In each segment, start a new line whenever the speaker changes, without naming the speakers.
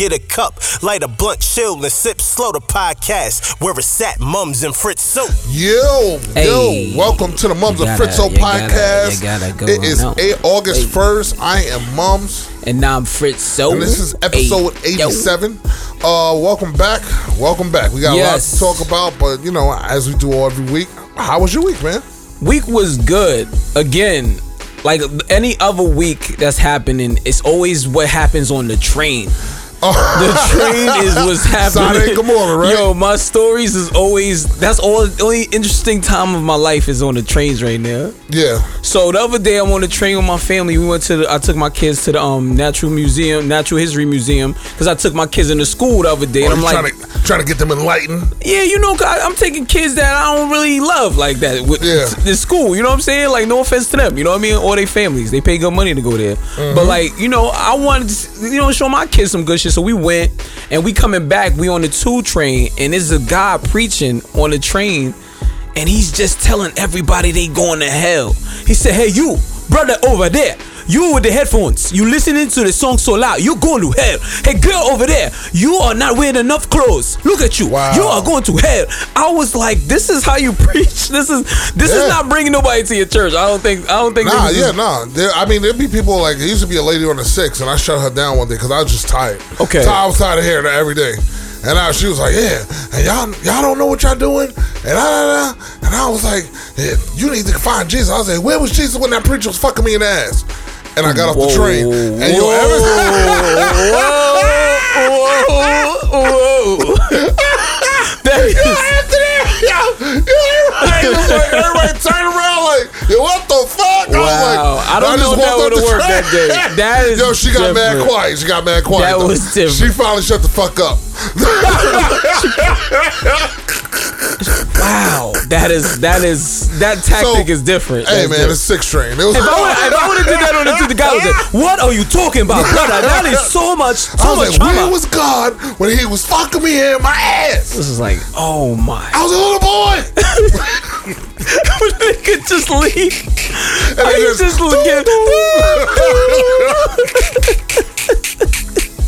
get a cup, light a blunt, chill, and sip slow the podcast where it's at, mums and Fritz so.
Yo,
Hey.
yo, welcome to the Mums
and
of
gotta-
Fritzo
you gotta-
podcast.
gotta
it is
on.
a- August
Hey.
1st. I am Mums,
And now I'm Fritz So.
and this is episode
Hey, yo.
87. Uh, welcome back. Welcome back. We got
Yes.
a lot to talk about, but you know, as we do every week, how was your week, man?
Week was good. Again, like any other week that's happening, it's always what happens on the train. The train is what's happening.
Gomorrah, right?
Yo, my stories is always that's all the only interesting time of my life is on the trains right now.
Yeah.
So the other day I'm on the train with my family. We went to the, I took my kids to the um natural museum, natural history museum, because I took my kids into school the other day, and I'm like,
trying to trying to get them enlightened.
yeah, you know, 'cause I, I'm taking kids that I don't really love like that with
Yeah.
the school. You know what I'm saying? Like, no offense to them. You know what I mean? Or their families. They pay good money to go there.
Mm-hmm.
But like, you know, I wanted to, you know, show my kids some good shit. So we went, and we coming back. We on the two train, and there's a guy preaching on the train, and he's just telling everybody they going to hell. He said, "Hey, you brother over there." You with the headphones, you listening to the song so loud, you going to hell. Hey girl over there, you are not wearing enough clothes. Look at you.
Wow.
You are going to hell. I was like, this is how you preach. This is this
Yeah.
is not bringing nobody to your church. I don't think I don't think
Nah, yeah, nah. There, I mean, there'd be people like there used to be a lady on the six, and I shut her down one day because I was just tired.
Okay.
so I was tired of hearing her every day, and I, she was like, "Yeah, and y'all, y'all don't know what y'all doing," and I, and I was like, yeah, "You need to find Jesus." I was like, "Where was Jesus when that preacher was fucking me in the ass?" And I got off the train, and yo, every,
whoa, whoa. That is-
yo, everybody, like, everybody turned around like, yo, what the fuck? I was like,
Wow. I don't
and
know that would've
the
worked that day. That is
yo, she got mad quiet. She got mad quiet.
That
though.
was different.
She finally shut the fuck up.
Wow. That is that is that tactic
So,
is different.
Hey
That's
man,
different.
it's six train. It was.
If I would if I would have did that on the the guy was like, "What are you talking about, brother? That is so much, so
I was
much
like,
trauma."
where was God when He was fucking me in my ass?
this is like, oh my!
I was a little boy.
they could just leave.
And
I just, just look at.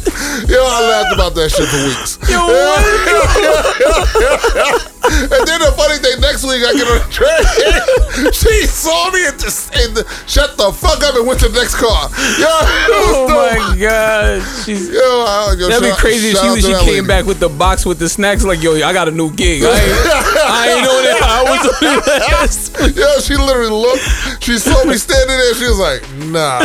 Yo, I laughed about that shit for weeks.
Yo?
and then the funny thing, next week I get on the train. she saw me and just and shut the fuck up and went to the next car. Yo,
Oh my god! She's,
Yo, I- yo,
that'd be crazy if she, she came
lady.
back with the box with the snacks. Like, yo, I got a new gig. I ain't, I ain't know that. I was on the last.
Yo, she literally looked. She saw me standing there. She was like, "Nah."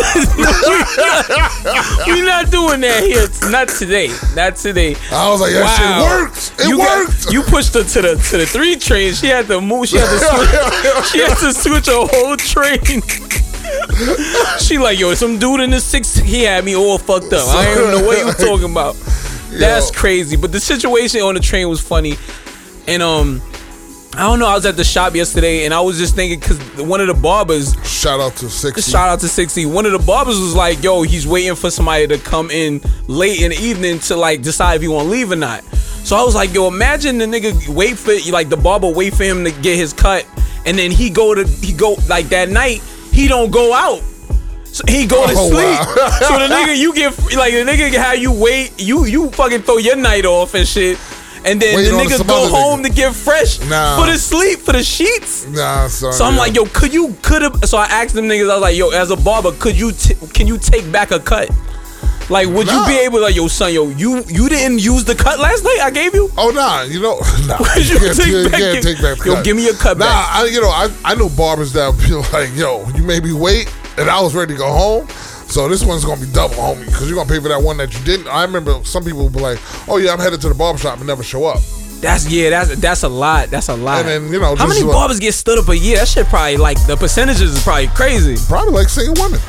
We not doing that here. Not today. Not today.
I was like, "That shit worked. It
you got-
worked."
you pushed her to the to the three train. She had to move. She had to switch. she had to switch a whole train. she like, yo, some dude in the six. He had me all fucked up. I don't even know what you talking about. That's
Yo.
crazy. But the situation on the train was funny, and um. I don't know. I was at the shop yesterday, and I was just thinking because one of the barbers,
Shout out to sixty.
Shout out to 60. One of the barbers was like, yo, he's waiting for somebody to come in late in the evening to like decide if he want to leave or not. So I was like, yo, imagine the nigga wait for like the barber wait for him to get his cut, and then he go to he go like that night he don't go out. So he go to
Oh,
sleep.
wow.
so the nigga you get like the nigga how you wait you you fucking throw your night off and shit. And then
Waiting
the
on
nigga go home
nigga.
to get fresh
Nah.
for the sleep for the sheets.
Nah, son.
So I'm
yeah.
like, yo, could you could have? So I asked them niggas, I was like, yo, as a barber, could you t- can you take back a cut? Like, would
Nah.
you be able, like, yo, son, yo, you you didn't use the cut last night I gave you?
Oh nah, you know, nah,
Would you
can't-
take
you
back
can't take back.
yo,
cut.
give me your cut
Nah,
back.
I, you know, I I know barbers that be like, yo, you made me wait, and I was ready to go home. So this one's gonna be double, homie, because you're gonna pay for that one that you didn't. I remember some people would be like, oh yeah, I'm headed to the barber shop and never show up.
That's yeah, that's that's a lot. That's a lot.
And then, you know,
how many barbers get stood up a year? That shit probably like the percentages is probably crazy.
Probably like single women.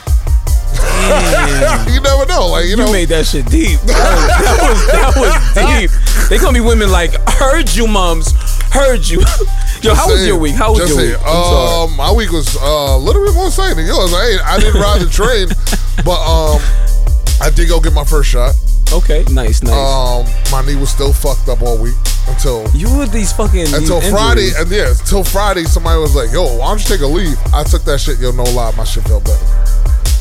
you never know, like you,
You
know.
made that shit deep. That was that was, that was deep. They gonna be women like heard you, mums, heard you. Yo, how was
saying,
your week? How was
just
your
saying.
week?
Um, my week was uh, a little bit more exciting than yours. I I didn't ride the train, but um, I did go get my first shot.
Okay, nice, nice.
Um, my knee was still fucked up all week until
you with these fucking
until Friday, and yeah, until Friday, somebody was like, "Yo, why don't you take a leave?" I took that shit. Yo, no lie, my shit felt better.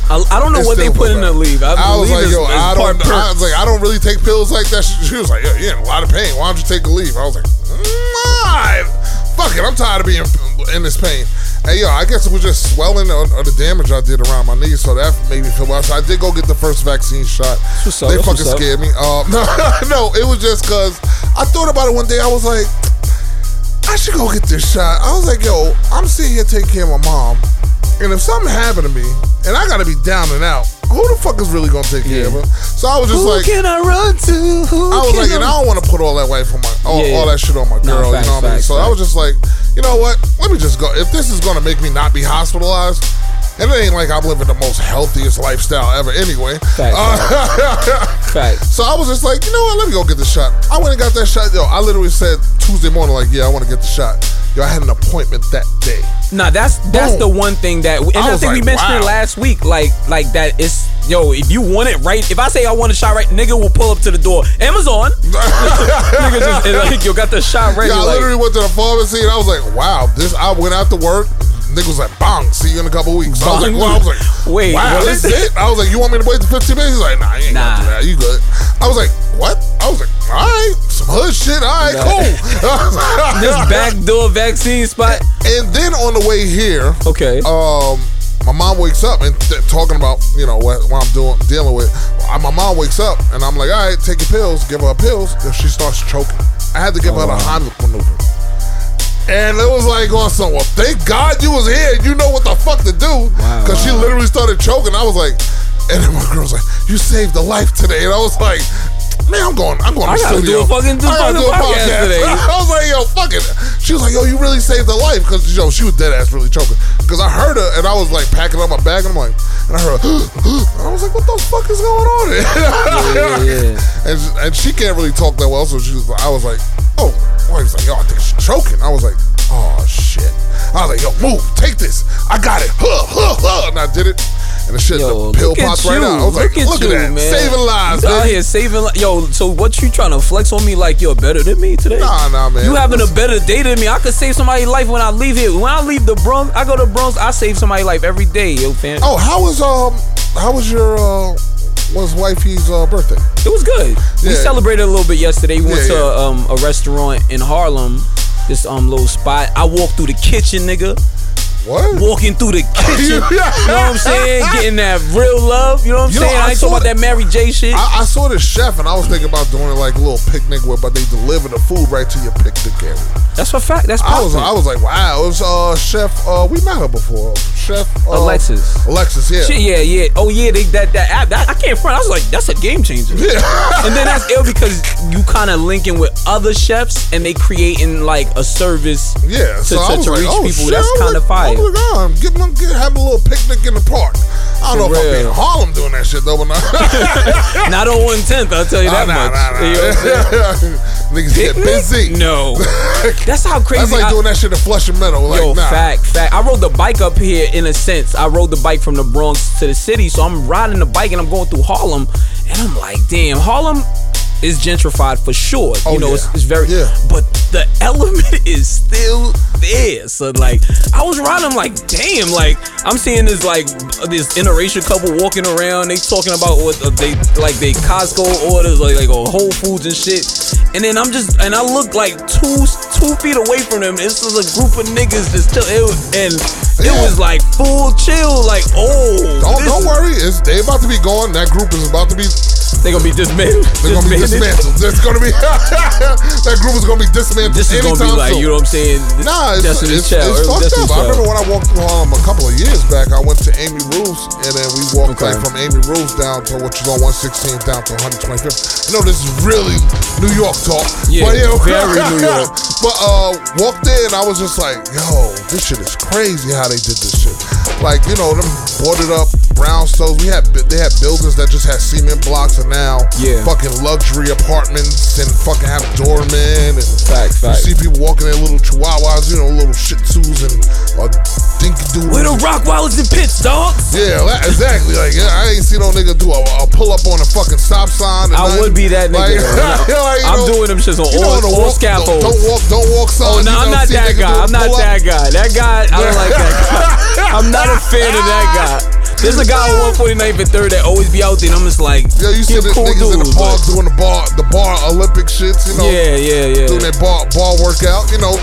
I, I don't know what they put in the leave. I,
I was
believe
like, yo,
it's
I don't. I was like, I don't really take pills like that. She, she was like, yeah, you're in a lot of pain. Why don't you take a leave? I was like, my, fuck it. I'm tired of being in this pain. Hey, yo, I guess it was just swelling or, or the damage I did around my knees, so that made me feel well. So I did go get the first vaccine shot.
what's up,
They fucking scared me. Um, no, no, it was just because I thought about it one day. I was like, I should go get this shot. I was like, yo, I'm sitting here taking care of my mom. And if something happened to me, and I gotta be down and out, who the fuck is really gonna take care of her? So I was just like
Who
like,
can I run to? Who
I was like, and I don't want to put all that wife on my, all,
Yeah,
all that shit on my
Nah,
girl.
facts,
you know what I mean?
facts,
So I was just like, you know what? Let me just go. If this is gonna make me not be hospitalized, and it ain't like I'm living the most healthiest lifestyle ever anyway.
Facts,
Uh,
Facts.
so I was just like, you know what? Let me go get the shot. I went and got that shot. Yo, I literally said Tuesday morning, like, yeah, I want to get the shot. Yo, I had an appointment that day.
Nah, that's that's
Boom.
the one thing that, and
I
I, think we
like,
mentioned it last week. Like, like that is yo. If you want it right, if I say I want a shot right, nigga will pull up to the door. Amazon, nigga just like yo got the shot ready.
Yeah, I
like,
literally went to the pharmacy and I was like, wow, this. I went out to work. Nigga was like, bang, see you in a couple weeks. I was like, well, I was like,
Wait,
wow,
what is
it? I was like, you want me to wait to 15 minutes? He's like, nah, you ain't
Nah.
gonna do that. You good. I was like, what? I was like, all right, some hood shit. All right,
Nah.
cool.
this backdoor vaccine spot.
and then on the way here,
Okay.
um, my mom wakes up and th- talking about you know what, what I'm doing dealing with. Uh, My mom wakes up and I'm like, all right, take your pills. Give her pills. And she starts choking. I had to give her the Heimlich maneuver. And it was like on some, well, thank God you was here. You know what the fuck to do.
Wow,
Because she
wow.
literally started choking. I was like, and then my girl's like, you saved a life today. And I was like, man, I'm going, I'm going
I
to studio.
do a fucking- do
I gotta do a
podcast
podcast
today.
I was like, yo, fuck it. She was like, yo, you really saved a life. Because, yo, she was dead ass really choking. Because I heard her and I was like packing up my bag and I'm like, and I heard her, and I was like, what the fuck is going on here?
yeah, yeah.
And, and she can't really talk that well, so she was. I was like, oh, he was like, yo, I think she's choking. I was like, oh shit. I was like, yo, move, take this. I got it. Huh, huh, huh. And I did it, and the shit,
Yo,
the pill popped
you.
right out. I was
look
like,
at
look
you,
at that,
man.
saving lives.
You out here saving. Li- Yo, so what you trying to flex on me like you're better than me today?
Nah, nah, man.
You having a better day than me. I could save somebody's life when I leave here. When I leave the Bronx, I go to Bronx. I save somebody's life every day, yo, fam.
Oh, how was um, how was your uh, was wifey's uh, birthday?
It was good. We celebrated a little bit yesterday. We went
Yeah,
to
yeah.
um, a restaurant in Harlem. This um little spot. I walked through the kitchen, nigga.
What?
Walking through the kitchen. you know what I'm saying? Getting that real love. You know what I'm
You know,
saying?
I
I ain't
saw
talking about
that-
Mary J shit.
I, I saw this chef and I was thinking about doing like a little picnic where, but they deliver the food right to your picnic area.
That's a fact. That's
I was. I was like, wow, it was uh chef uh we met her before. Chef uh,
Alexis.
Alexis, yeah.
Shit, yeah, yeah. Oh yeah, they, that that app. That, I can't front. I was like, that's a game changer.
Yeah.
and then that's ill because you kind of linking with other chefs and they creating like a service.
Yeah,
To-
so
to- to
like,
reach
oh,
people,
shit.
that's kinda
like,
fire.
I like, oh, get, get, have a little picnic in the park. I don't
For
know if I'll be in. Harlem doing that shit though, but not.
Not on one tenth. I'll tell you that
nah,
much.
nah, nah,
You know I'm?
Niggas get busy.
No, that's how crazy.
That's like
I-
doing that shit in Flushing Meadow. Like,
Yo,
nah.
fact, fact. I rode the bike up here in a sense. I rode the bike from the Bronx to the city, so I'm riding the bike and I'm going through Harlem, and I'm like, damn, Harlem is gentrified for sure.
Oh,
you know,
yeah.
it's, it's very,
Yeah.
but the element is still there. So like, I was riding, I'm like, damn, like I'm seeing this like this interracial couple walking around. They talking about what uh, they like they Costco orders, like like oh, Whole Foods and shit. And then I'm just, and I look like two two feet away from them. This is a group of niggas just still it, and it
Yeah.
was like full chill, like oh,
Don't don't worry. It's they about to be gone. That group is about to be.
They gonna be dismantled.
They're gonna be dismantled. It's gonna be. that group is gonna be dismantled.
This is gonna be like,
soon.
you know what I'm saying?
Nah, it's,
Destiny's
it's,
Child,
it's fucked
Destiny's
up. I remember when I walked through Harlem a couple of years back. I went to Amy Ruth's and then we walked
Okay.
like from Amy Ruth's down to which is on 116th down to 125th. I know this is really New York talk,
Yeah,
but, know,
very New York.
but uh, walked in, I was just like, yo, this shit is crazy how they did this shit. Like you know, them boarded up brownstones. We had they had buildings that just had cement blocks, and now
Yeah.
fucking luxury apartments and fucking have doormen and
Facts,
you
facts.
see people walking in little chihuahuas, you know, little shih tzus and uh, dinky doodles.
Where the Rockwallers and Pits, dogs?
Yeah, that- exactly. Like yeah, I ain't seen no nigga do a, a pull up on a fucking stop sign.
I
nothing.
would be that nigga.
like, you
I'm
know,
doing them shits on
you know,
all,
walk-
scaffolds.
Don't, don't walk, don't walk
Oh no, I'm not that guy. I'm not that guy. That guy, I don't like that guy. I'm not a fan of that guy. There's a guy on 149th and third that always be out there, and I'm just like,
Yeah, you see the niggas in the
dude,
park
but-
doing the bar, the bar Olympic shits, you know,
Yeah, yeah, yeah.
doing that bar bar workout. You know,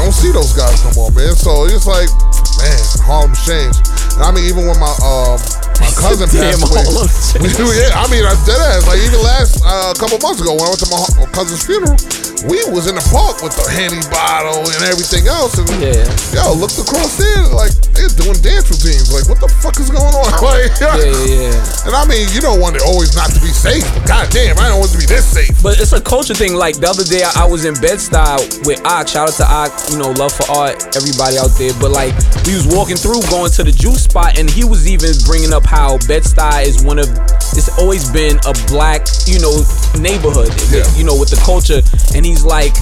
don't see those guys no more, man. So it's like, man, Harlem changed. And I mean, even when my um my cousin
Damn,
passed away, yeah, I mean, I dead ass. Like even last uh, couple months ago when I went to my cousin's funeral, we was in the park with the handy bottle and everything else, and
Yeah.
yo, looked across there like they're doing dance routines. Like, what the fuck is going on? like,
Yeah, yeah, yeah.
And I mean, you don't want it always not to be safe, but goddamn, I don't want it to be this safe.
But it's a culture thing. Like the other day, I, I was in Bed-Stuy with Ock. Shout out to Ock. You know, love for art. Everybody out there. But like, we was walking through, going to the juice spot, and he was even bringing up how Bed-Stuy is one of. It's always been a black, you know, neighborhood.
Yeah.
You know, with the culture, and he's like.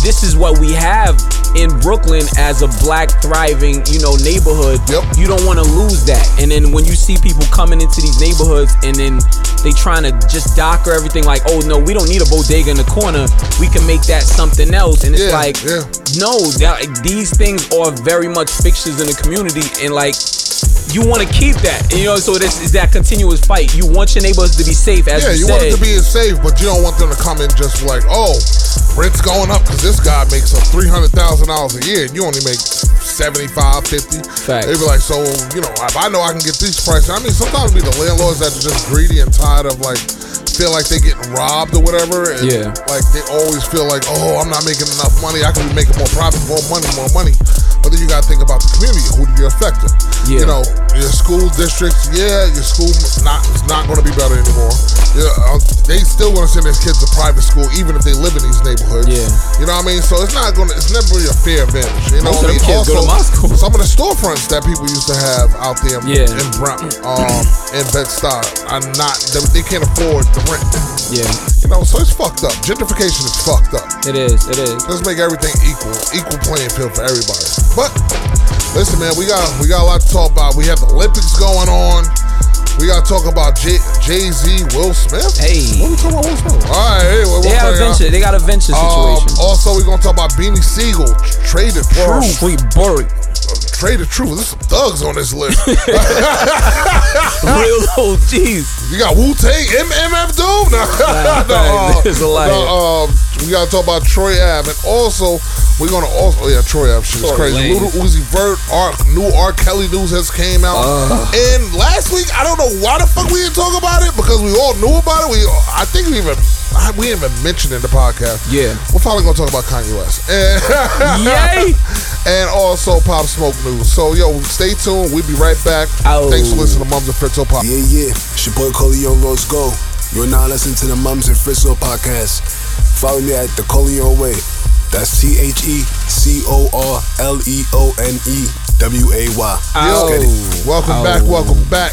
This is what we have in Brooklyn as a black thriving, you know, neighborhood.
Yep.
You don't want to lose that. And then when you see people coming into these neighborhoods and then they trying to just docker everything like, oh no, we don't need a bodega in the corner. We can make that something else. And it's
Yeah,
like,
yeah.
no, that, these things are very much fixtures in the community. And like, you want to keep that. And, you know, so this is that continuous fight. You want your neighbors to be safe, as
Yeah,
you,
you
said.
want them to be safe, but you don't want them to come in just like, oh, rent's going up because this guy makes up three hundred thousand dollars a year, and you only make 75, 50.
Facts.
They be like, so you know, if I know I can get these prices. I mean, sometimes be the landlords that are just greedy and tired of like feel like they're getting robbed or whatever. And
Yeah.
Like they always feel like, oh, I'm not making enough money. I could be making more profit, more money, more money. But then you gotta think about the community. Who do you affect?
Yeah.
You know, your school districts, yeah, your school not is not going to be better anymore. Yeah, uh, they still want to send their kids to private school, even if they live in these neighborhoods.
Yeah.
you know what I mean. So it's not going to. It's never really a fair advantage. You know
Most
what I mean.
them kids go to my school.
some of the storefronts that people used to have out there
Yeah.
in Brown, um, in Bed Stuy are not. They, they can't afford the rent.
yeah,
You know, so it's fucked up. Gentrification is fucked up.
it is. It is.
Let's make everything equal, equal playing field for everybody. But listen, man, we got we got a lot to talk about. We have the Olympics going on. We got to talk about Jay Z, Will Smith.
Hey.
what we talking about Will Smith? All right, hey, what,
They got a venture. They got a venture
Um, also, we're gonna talk about Beanie Sigel, Trader
True,
Truth,
free Burry.
Trae tha Truth. There's some thugs on this list.
Real OGs.
You got Wu Tang, MF Doom. No,
Nah,
no, uh,
there's a lot
no, um, we gotta talk about Troy Ave, and also we're gonna also oh yeah, Troy Ave shit is crazy.
Lanez.
Little Uzi Vert, R, new R. Kelly news has came out, uh. and last week I don't know why the fuck we didn't talk about it because we all knew about it. We I think we even I- we didn't even mention it in the podcast.
Yeah.
we're finally gonna talk about Kanye West. And
Yay!
and also Pop Smoke news. So yo, stay tuned. We'll be right back.
Oh.
Thanks for listening to Mums and Fritzo Pop.
Yeah, yeah. It's your boy Corleone Rose Go. You're now listening to the Mums and Fritzo podcast. Follow me at the Corleone Way. That's T H E C O R L E O N E W A Y. It.
Welcome
Oh.
back, welcome back.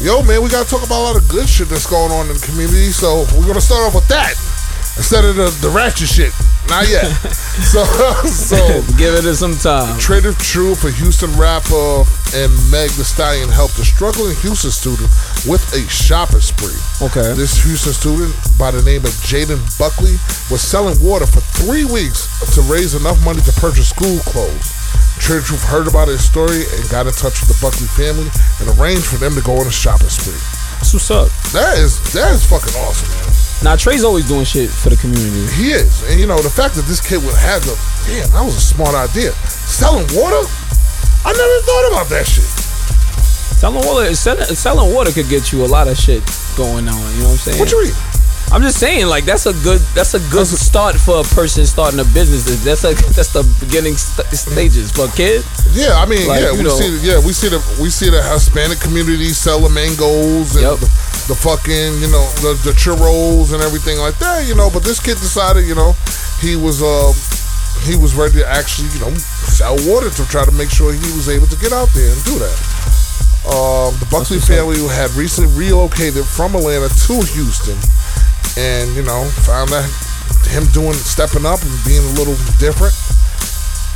Yo, man, we gotta talk about a lot of good shit that's going on in the community. So we're gonna start off with that instead of the, the ratchet shit. Not yet. so, so
Give it some time.
Trader True for Houston rapper and Meg The Stallion helped a struggling Houston student with a shopping spree.
Okay.
This Houston student by the name of Jaden Buckley was selling water for three weeks to raise enough money to purchase school clothes. Trae tha Truth heard about his story and got in touch with the Buckley family and arranged for them to go on a shopping spree.
That's what's up.
That is that is fucking awesome, man.
Now Trey's always doing shit for the community.
He is, and you know the fact that this kid would have the damn, that was a smart idea. Selling water, I never thought about that shit.
Selling water, selling, selling water could get you a lot of shit going on. You know what I'm saying?
What you mean?
I'm just saying, like that's a good that's a good start for a person starting a business. That's a that's the beginning st- stages for a kid.
Yeah, I mean,
Like,
yeah, we
know.
see, yeah, we see the we see the Hispanic community selling mangoes and
Yep.
the, the fucking, you know, the, the churros and everything like that, you know. But this kid decided, you know, he was um he was ready to actually, you know, sell water to try to make sure he was able to get out there and do that. Um, the Buckley family had recently relocated from Atlanta to Houston, and you know, found that him doing stepping up and being a little different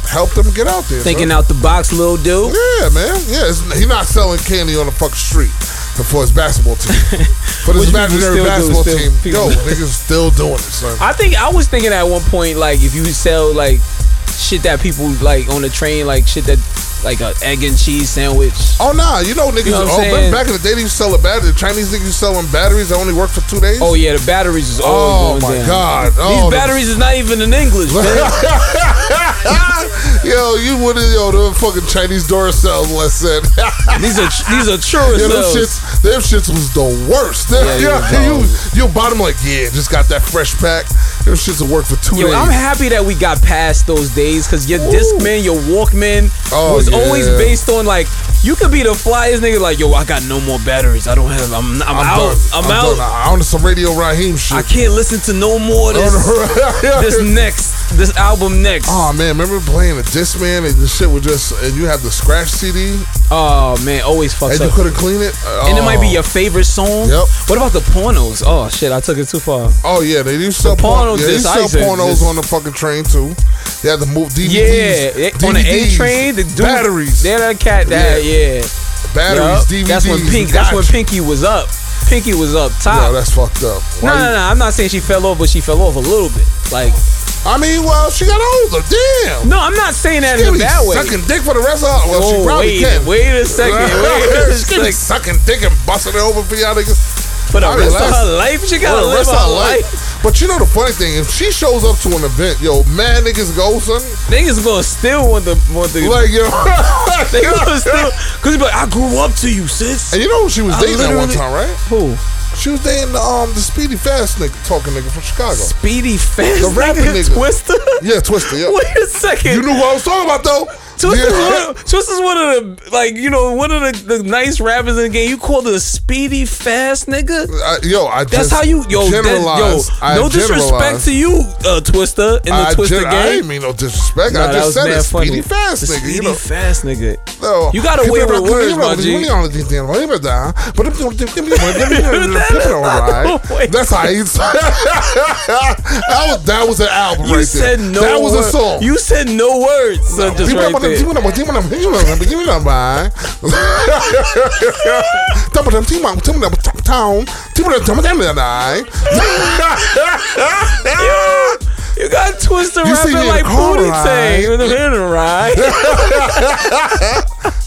helped them get out there.
Thinking
son.
out the box, little dude.
Yeah, man. Yeah, it's, he not selling candy on the fucking street for his basketball team. For his imaginary
do,
basketball team,
people-
yo, niggas still doing it, son.
I think I was thinking at one point, like if you sell like shit that people like on the train, like shit that like a egg and cheese sandwich.
Oh nah, you know niggas.
You know
oh,
saying?
back in the day, they used to sell a battery. The Chinese niggas used to selling batteries that only work for two days.
Oh yeah, the batteries is
Oh,
always
my
down.
God. Oh,
These
the-
batteries is not even in English, man.
yo, you would have yo the fucking Chinese Duracells lesson.
these are these are true
Yo, them shits, them shits was the worst.
Yeah,
you,
yo,
you, you bought them like, yeah, just got that fresh pack. Them shits will work for two
Yo,
days.
I'm happy that we got past those days because your Discman, your Walkman
Oh,
was
yeah.
always based on like you could be the flyest nigga like yo, I got no more batteries. I don't have. I'm I'm, out.
done.
I'm, out.
Done. I'm on some Radio Raheem shit.
I can't listen to no more this this next this album next.
Oh man, remember playing the Discman and the shit was just and you have the scratch CD
Oh man, always fucks
and you couldn't clean it.
And it might be
Oh.
your favorite song.
Yep.
What about the pornos? Oh shit, I took it too far.
Oh yeah, they used to sell
The
porn,
pornos
yeah, they used to sell pornos on the fucking train too. They had to move DVDs.
Yeah, it- on the A train, the dude,
batteries,
They're that cat that yeah.
batteries,
Yup.
DVDs.
That's when Pink. That's when Pinky was up. Pinky was up top.
Yo, that's fucked up.
No,
Why
no, no. I'm not saying she fell off, but she fell off a little bit. Like,
I mean, well, she got older. Damn.
no, I'm not saying that
She
in a bad way.
sucking dick for the rest of her. Well,
oh,
she probably
wait,
can.
wait a second. Wait a
she be
second.
sucking dick and busting it over for y'all niggas.
For the
I mean,
rest of her life, she gotta
the
live
rest
her
of her
life.
But you know the funny thing, if she shows up to an event, yo, mad niggas go, son.
Niggas gonna still want the want the.
Like, yo.
they gonna still, cause be like, I grew up to you, sis.
and you know who she was
I
dating at one time, right?
Who?
She was dating the, um, the speedy fast nigga, talking nigga from Chicago.
Speedy fast.
The rapping nigga.
Twista.
Yeah, Twista, yeah.
Wait a second.
You knew who I was talking about, though.
Twista's,
Yeah.
one, Twista's one of the like you know one of the, the nice rappers in the game. You called it a speedy fast nigga.
I, yo, I
That's
just
how you yo that,
generalized.
yo.
I
No disrespect to you, uh, Twista in the
I,
Twista
gen- I
game.
didn't mean no disrespect.
Nah,
I just said it.
funny.
Speedy fast
The
nigga.
Speedy
you know.
fast nigga.
No.
You gotta weigh with words, my G.
That's how he that was that was an album
You
right
said
there.
no.
That was a song.
You said no words. So just right there. You got Twista
You see
rapping
me in
like
the car
Booty. Tang with the in ride.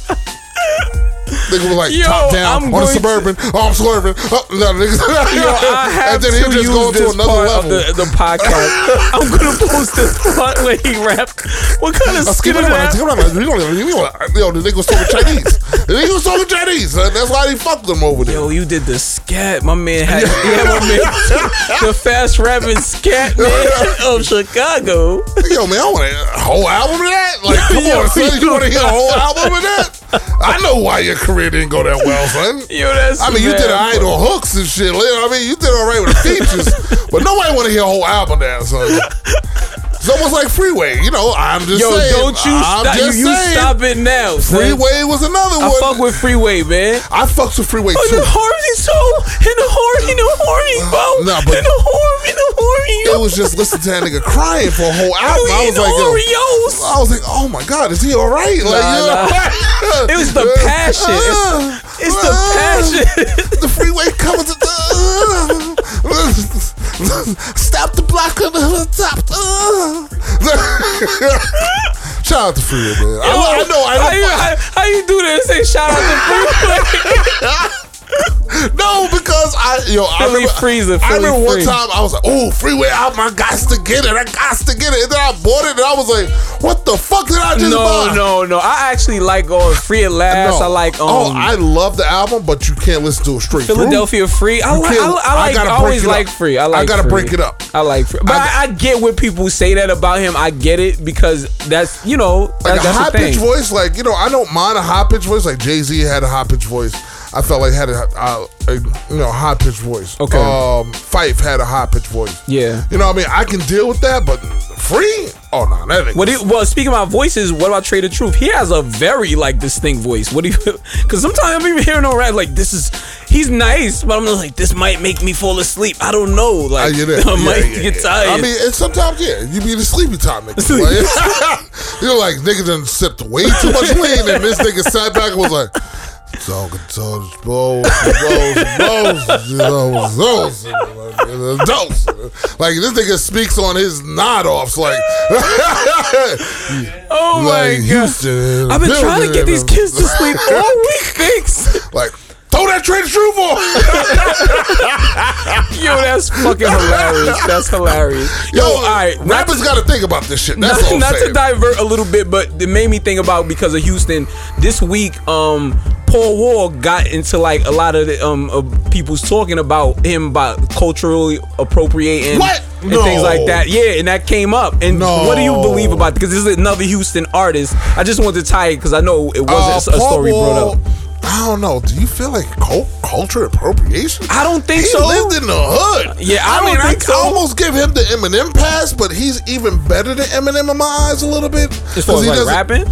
Nigga was like
Yo,
top down
I'm
on a
going to-
suburban. Oh, I'm swerving. Oh, no, nigga.
Yo, I have
and then he'll just
use
go to another
part
level.
of the, the podcast. I'm gonna post this part where he rapped. What kind of
Uh,
skit is that?
skip you don't even- you don't- Yo, the nigga was talking Chinese. The nigga was talking Chinese. Uh, That's why he fucked them over there.
Yo, you did the scat. My man had, he had my man the fast rapping scat man of Chicago.
Yo, man, I want a whole album of that. Like, come
Yo,
on, son, you
yo.
want to hear a whole album of that? I know why your career didn't go that well, son.
Yo, that's
I mean, you did alright on hooks and shit. I mean, you did all right with the features, but nobody want to hear a whole album now, son. It's almost like Freeway. You know, I'm just
Yo,
saying.
don't you
I'm
stop?
Just
you
saying.
stop it now. son.
Freeway was another
I
one.
fuck with Freeway, man.
I fucks with Freeway
Oh,
too.
the horny soul, and the horny, in the horny, bro.
Nah, but-
and the horny, the horny.
It was just listening to that nigga crying for a whole album. I was like, yo, I was like, oh my god, is he all right? Like,
Nah,
you know,
nah. It was the passion. It's, it's the passion.
the freeway comes to the stop the block on the top. Uh. Shout out to Freeway, man. I, I know, I know.
How you, how, how you do that? Say shout out to Freeway.
no, because I, yo, I
Philly
remember,
Freezer,
I remember one
Free.
time I was like, oh, Freeway album, I got to get it, I got to get it, and then I bought it, and I was like, what the fuck did I just
no,
buy?
no, no. No. I actually like uh, Free at Last. I like um,
oh, I love the album, but you can't listen to it straight
Philadelphia Free. I, like. I, I like. I, always like. Free. I like.
I gotta
Free.
break it up.
I like Free, but
I
I, get when people say that about him. I get it because that's you know
Like
that,
a high pitched voice, like you know, I don't mind a high pitched voice. Like Jay Z had a high pitched voice. I felt like had a, a, a you know high pitched voice.
Okay.
Um, Phife had a high pitched voice.
Yeah.
You know what I mean? I can deal with that, but free? Oh no, that ain't.
What well, speaking about voices, what about Trae tha Truth? He has a very like distinct voice. What do you? Because sometimes I'm even hearing on rap like this is he's nice, but I'm just like this might make me fall asleep. I don't know. Like
I get it.
I
Yeah,
might
yeah,
get
yeah.
tired.
I mean, and sometimes yeah, you be the sleepy time nigga. Like, you're like nigga done sipped way too much lean, and this nigga sat back and was like, So, so, balls, balls, balls. Like this nigga speaks on his nod offs, like,
Oh my
like
god!
Houston.
I've been trying to get these kids to sleep all week. Thanks.
Like, throw that of truth on.
Yo, that's fucking hilarious. That's hilarious. Yo,
Yo,
all right.
rappers got to think about this shit. That's
not,
all
not to divert a little bit, but it made me think about because of Houston this week. Um, Paul Wall got into like a lot of the, um of people's talking about him about culturally appropriating
What?
and
No.
things like that. Yeah, and that came up. And
No.
what do you believe about? Because this is another Houston artist. I just wanted to tie it because I know it
Uh,
wasn't a
Paul
story brought up.
I don't know. Do you feel like cult, culture appropriation?
I don't think
he
so.
He lived in the hood.
Uh, yeah, I don't
mean, I
so.
almost give him the Eminem pass, but he's even better than Eminem in my eyes a little bit.
As far as
he
like
doesn't-
rapping.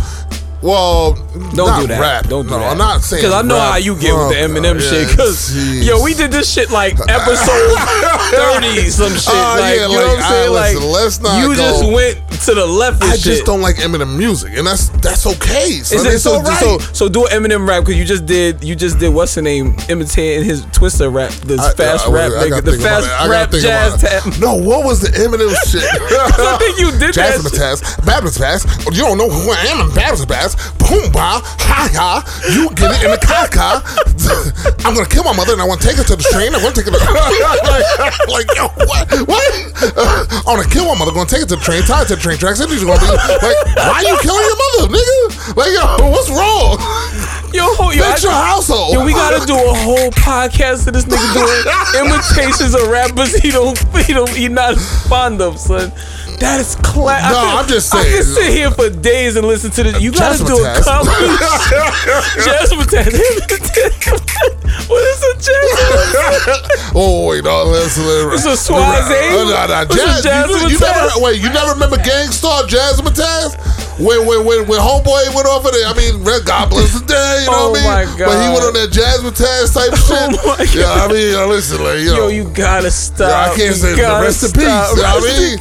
Well,
Don't do that.
Rap.
Don't do
no,
that.
I'm not saying
Because I know
rap.
how you get with the
Oh,
Eminem
yeah,
shit. Because yo, we did this shit like episode thirty, some shit.
Oh,
like
yeah,
you know
like,
what I'm saying?
ah,
like
listen, let's not
you
go-
just went to the left.
I
shit.
just don't like Eminem music, and that's that's okay. son.
Is it so,
right.
so so do an Eminem rap because you just did you just did what's the name imitating his Twista rap the
I-
fast
I- I-
rap nigga the fast
it. I gotta
rap jazz tap.
No, what was the Eminem shit?
I think you did that
Jasmine
shit.
Taz, Baptist Pass. You don't know who I am in Baptist Pass. Boom, ba, ha, ha. You get it in the caca. I'm gonna kill my mother and I want to take her to the train. I want to take her to like, like, yo, what? What? Uh, I'm gonna kill my mother. Gonna take her to the train. Tie her to the train tracks. And she's gonna be like, why you killing your mother, nigga? Like, yo, what's wrong?
Yo, yo,
Fix
I-
your household.
Yo, we gotta do a whole podcast of this nigga doing imitations of rappers he don't he don't he not fond of, son. That is class.
No, I'm just saying.
I can sit here for days and listen to this. You gotta do a. Jasmine Taz. what is a Jasmine?
oh wait, no, listen.
It's a Swazi? What's a
Jazz, you, never, wait, you never remember Gang Starr Jasmine Taz? When when when when Homeboy went off of it, I mean, Red God bless the day, you know
Oh
what I
my
mean? But he went on that Jasmine Taz type
Oh
shit.
my
Yeah, I mean, uh, listen, like, know,
Yo, you gotta stop.
Yeah, I can't
You
say the rest in peace,
stop.
you know what I mean?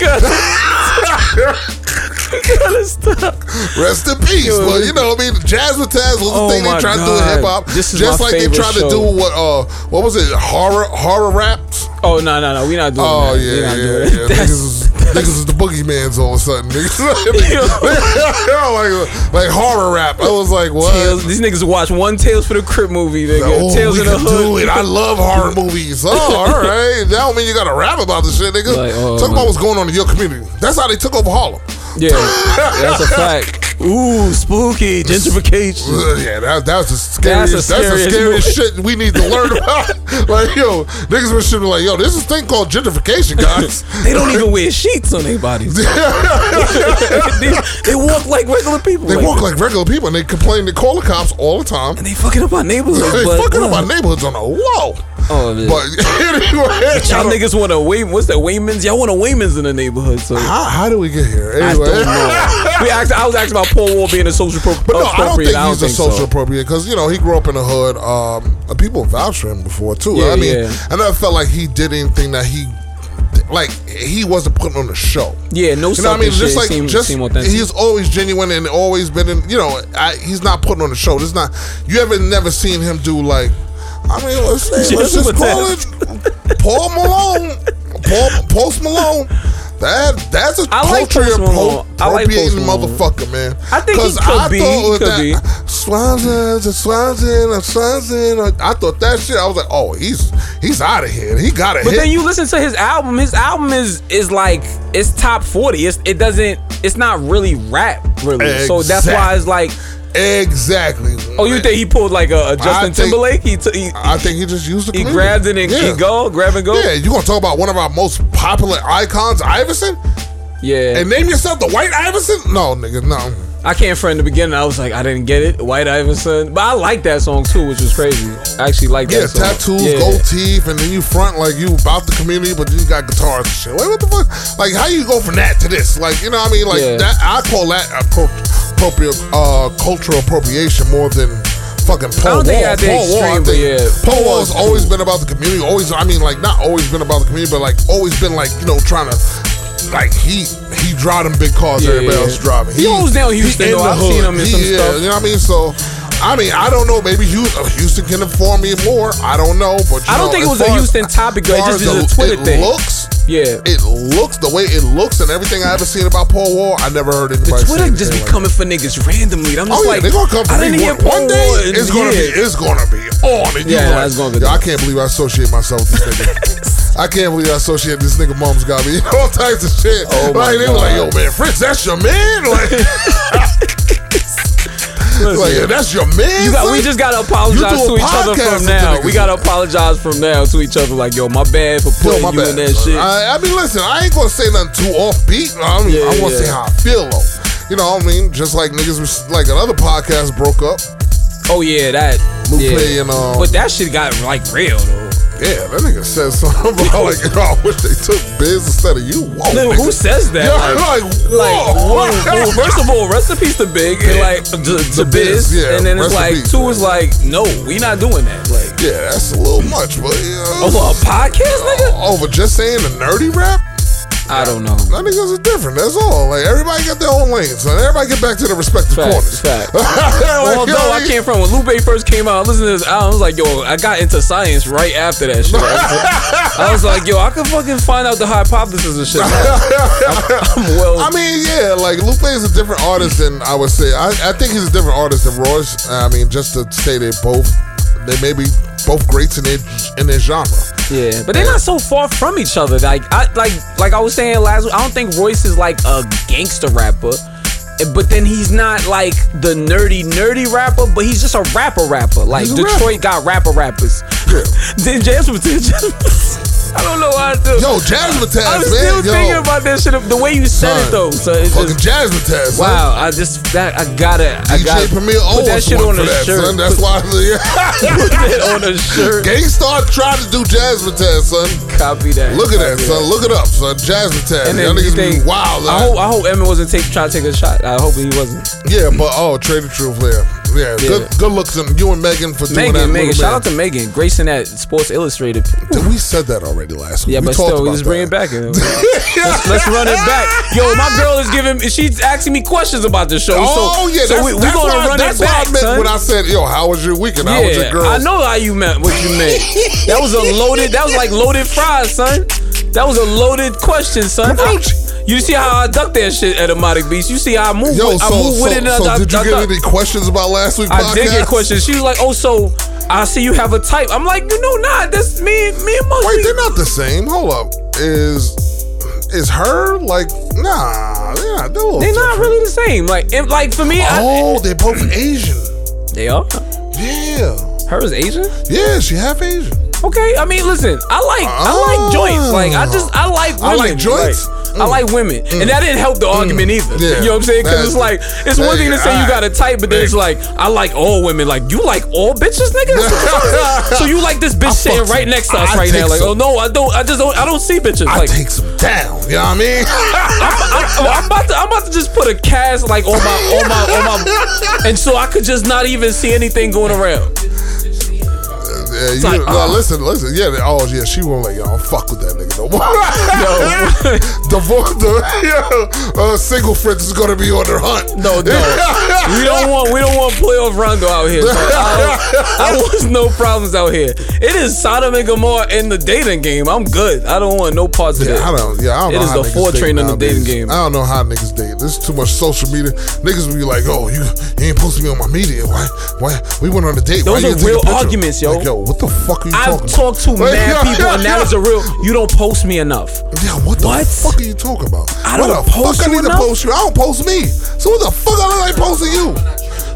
You gotta, stop.
Rest in peace.
Yo,
but you know, I mean, Jasmine Taz was the
Oh
thing they tried to do in hip hop.
This is
just like they tried to do what uh what was it horror horror raps.
Oh no no no, we're not doing
Oh
that. we
yeah, yeah, yeah. Niggas is the boogeyman's all of a sudden. Niggas, like like horror rap. I was like, what?
Tales, these niggas watch one Tales for the Crip movie. Nigga.
Oh,
Tales in the Hood.
do it. I love horror movies. Oh, all right. That don't mean you got to rap about this shit, nigga.
Like, oh,
Talk about what's going on in your community. That's how they took over Harlem.
yeah, that's a fact. Ooh, spooky gentrification.
Yeah, that, that's the scariest. That's,
That's
the scariest shit we need to learn about. like, yo, niggas were shit like, yo, this is a thing called gentrification, guys.
They don't even wear sheets on their bodies. they, they walk like regular people.
They walk like regular people and they complain. They call the cops all the time.
and they fucking up our neighborhoods.
They fucking up
uh,
our neighborhoods on a low.
Oh, man.
But anyway,
Y'all niggas want to Way? What's that? Waymans? Y'all want a Waymans in the neighborhood? So
how, how do we get here?
I
Anyway,
don't know. we asked, I was asking about Paul Wall being a social pro-
But no, I don't
appropriate.
think he's a
so.
social appropriate because you know he grew up in the hood. Um, and people vouched for him before too.
Yeah,
I mean,
yeah.
I never felt like he did anything that he like. He wasn't putting on the show.
Yeah, no
You know what I mean? Just
shit.
like
Seem-
just
seem
he's always genuine and always been in. You know, I, he's not putting on the show. This not you ever never seen him do like. I mean, let's say, let's just call it Paul Malone, Paul Post Malone. That that's a
I like
culture
Post Malone. I like Post
appropriating
Malone.
motherfucker, man.
I think he
'Cause
could be, he
thought
could
that
be.
Swanson, Swanson, Swanson. Uh, I thought that shit. I was like, oh, he's he's out of here. He got it.
But
hit.
then you listen to his album. His album is is like it's top forty. It's it doesn't. It's not really rap really. So that's why it's like.
Exactly.
Oh, you think he pulled like a, a Justin
think-
Timberlake? He t- he,
I think he just used the
he grabbed it and
yeah.
he go grab and go.
Yeah, you gonna talk about one of our most popular icons, Iverson,
Yeah.
and name yourself the White Iverson? No, nigga, no.
I can't front in the beginning. I was like, I didn't get it. White Iverson, but I like that song too, which was crazy. I actually like that
Yeah,
song.
tattoos,
Yeah.
gold teeth, and then you front like you about the community, but then you got guitars and shit. Wait, what the fuck? Like, how you go from that to this? Like, you know what I mean? Like
Yeah.
that. I call that appro- appropriate uh, cultural appropriation more than. Fucking Paul Wall. Paul Wall, I think
yeah,
Paul Wall's
Wall's
always been about the community. Always, I mean, like not always been about the community, but like always been like you know trying to like he he drive them big cars
Yeah,
everybody
yeah.
else driving.
He holds down Houston, though. I've seen him in
He
some
is,
stuff.
You know what I mean? So I mean, I don't know. Maybe Houston, uh, Houston can inform me more. I don't know, but you
I don't
know,
think it was a
far as-
Houston topic, though. It just is a Twitter
it
thing.
Looks,
Yeah.
it looks the way it looks, and everything I ever seen about Paul Wall. I never heard anybody.
The
Twitter
just be
like
coming for niggas randomly. I'm
Oh
just
yeah,
like,
they're gonna come for
I
me.
didn't hear
One,
Paul
one day it's gonna
Yeah.
be it's gonna be on. And
Yeah,
like,
that's gonna be
I can't believe I associate myself with this nigga. I can't believe I associate this nigga. Mom's got me all types of shit.
Oh,
like they were like, yo, man, Fritz, that's your man. Like, like that's your man.
You got, we just gotta apologize to each other from now. We gotta apologize from now to each other. Like, yo, my bad for putting
my
you
bad.
in that shit.
I, I mean, listen, I ain't gonna say nothing too offbeat. I mean,
Yeah,
I want to
yeah.
say how I feel though. You know, what I mean, just like niggas was like another podcast broke up.
oh yeah, that.
Lupe
yeah.
and, um,
but that shit got like real though.
Yeah, that nigga said something about like, yo, I wish they took Biz instead of you. Whoa,
Nigga,
nigga.
who says that?
Yo,
like,
like,
like,
whoa.
whoa, whoa, first of all, recipes to Big and like the, The biz,
Biz, yeah,
and then it's like two is like, no, we not doing that. Like
Yeah, that's a little much, but yeah.
over a podcast, nigga.
Over just saying a nerdy rap?
I don't know.
Niggas are different. That's all. Like everybody got their own lanes. So everybody get back to their respective
Facts,
corners.
facts.
Like,
Although I came from when Lupe first came out, listening to this album, I was like, yo, I got into science right after that shit. I was like, yo, I could fucking find out the hypothesis and shit. now. I'm well.
I mean, yeah, like Lupe is a different artist than I would say. I, I think he's a different artist than Royce. I mean, just to say they both, they may be both greats in their in their genre.
Yeah, but they're not so far from each other. Like I like like I was saying last week, I don't think Royce is like a gangster rapper. But then he's not like the nerdy, nerdy rapper, but he's just a rapper rapper. Like
He's a
Detroit got rapper rappers. then Jasmine, I don't know how to do.
Yo, Jazzmatazz,
I'm
man.
still
Yo,
thinking about that shit. The way you said it though, so it's
fucking
just
Jazzmatazz. son.
wow. I just that I gotta I
DJ
gotta
Premier
put that shit on a
that,
shirt.
son. That's why.
put that on a shirt.
Gang Starr tried to do Jazzmatazz, son.
Copy that.
Look at that,
Copy
son. Look it up, son. Jazzmatazz.
And
Y'all
then you
be wild.
I hope I hope Emmett wasn't take, trying to take a shot. I hope he wasn't.
Yeah, but oh, Trae tha Truth there. Yeah,
Yeah.
good good looks and you and Megan for doing that.
Megan, Megan, shout
man.
out to Megan, gracing that Sports Illustrated.
Dude, we said that already last week.
Yeah,
we
but still, we just bring it back. let's, let's run it back. Yo, my girl is giving. She's asking me questions about the show.
Oh
so,
yeah,
so
that's,
we, we gonna
why,
run
that's
it back,
I meant
son.
when I said, "Yo, how was your weekend? How was your girl?"
I know how you meant what you meant. that was a loaded. That was like loaded fries, son. That was a loaded question, son. I- you see how I duck that shit at Emotic Beast. You see how I move.
Yo,
with, I
so,
move
so,
with it. I-
so
I-
did you
I
get
duck.
any questions about last week's
I
podcast?
did get questions. She was like, "Oh, so I see you have a type." I'm like, "No, nah, that's me. Me and Must.
Wait, they're not the same. Hold up. Is is her like? Nah, they're not. They're,
They're not really the same. Like, if, like for me, I,
Oh, they're both Asian.
they are.
Yeah,
Her is Asian.
yeah, she half Asian.
Okay, I mean, listen, I like I like joints. Like, I just I like women.
I like joints?
Like, I mm. like women, and mm. that didn't help the mm. argument either.
Yeah.
You know what I'm saying? Because it's like it's one thing to say you got a type, but then it's like I like all women. Like you like all bitches, nigga. so you like this bitch sitting right next to us
I
right now? Like, oh no, I don't. I just don't. I don't see bitches.
I
like,
take some down. You know what I mean?
I'm, oh, I'm about to I'm about to just put a cast like on my on my on my and so I could just not even see anything going around.
Yeah, you,
like,
no,
uh.
listen, listen. Yeah, oh yeah, she won't let y'all fuck with that nigga no more.
Yo,
Divorce, the yeah, uh, single friends is gonna be on their hunt.
no, no, we don't want we don't want playoff Rondo out here. I, I want no problems out here. It is Sodom and Gomorrah in the dating game. I'm good. I don't want no parts of
Yeah,
it.
I don't. Yeah, I don't
It
know
is
how
the four train in the dating game.
I don't know how niggas date. There's too much social media. Niggas will be like, "Oh, you, you ain't supposed to be on my media. Why? Why? We went on a date.
Those
Why
are
didn't take a
real arguments, yo.
Like, yo, what the fuck are you talking about?
I've
talking
talked to
about?
Mad
yeah,
people,
yeah,
and that
yeah.
is a real. You don't post me enough.
Yeah, what the
What?
fuck are you talking about?
I
What
don't
the
post
fuck I need
enough?
to post you. I don't post me. So what the fuck I like posting you?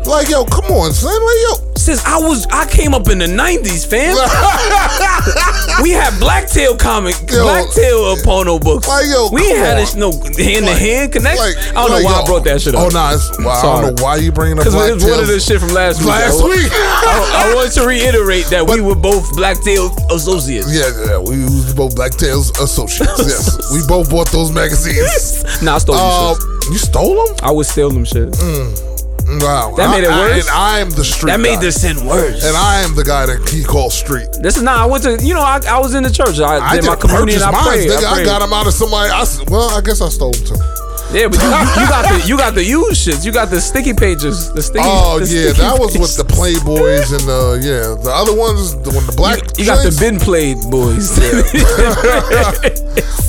Like, yo, come on, son. Like, yo.
Since I was, I came up in the '90s, fam. we had Blacktail comic,
Yo.
Blacktail porno books.
Like, yo,
we ain't had this no hand to hand connection.
Like,
I don't
like,
know why
yo.
I brought that shit up.
Oh, nah, it's, I don't know why you bringing up
Because it was one of the shit from last week.
Last
I,
week.
I, I wanted to reiterate that we were both Blacktail associates.
Yeah, yeah, we was both Black Tails associates. yes, we both bought those magazines.
Nah, I stole
Uh,
them shit.
you stole them?
I would steal them shit.
Wow,
That made it
I- I-
worse?
and I am the street.
that made
guy.
the sin worse.
And I am the guy that he calls street.
this is not. I went to. You know, I, I was in the church. I,
I
did my communion. I prayed.
I,
prayed.
got him out of somebody. I, well, I guess I stole too.
Yeah, but you, you got the you got the used shits. You got the sticky pages. The sticky.
Oh
the
yeah,
sticky
that was with the Playboys and the yeah the other ones. The when the black.
You got the bin played boys.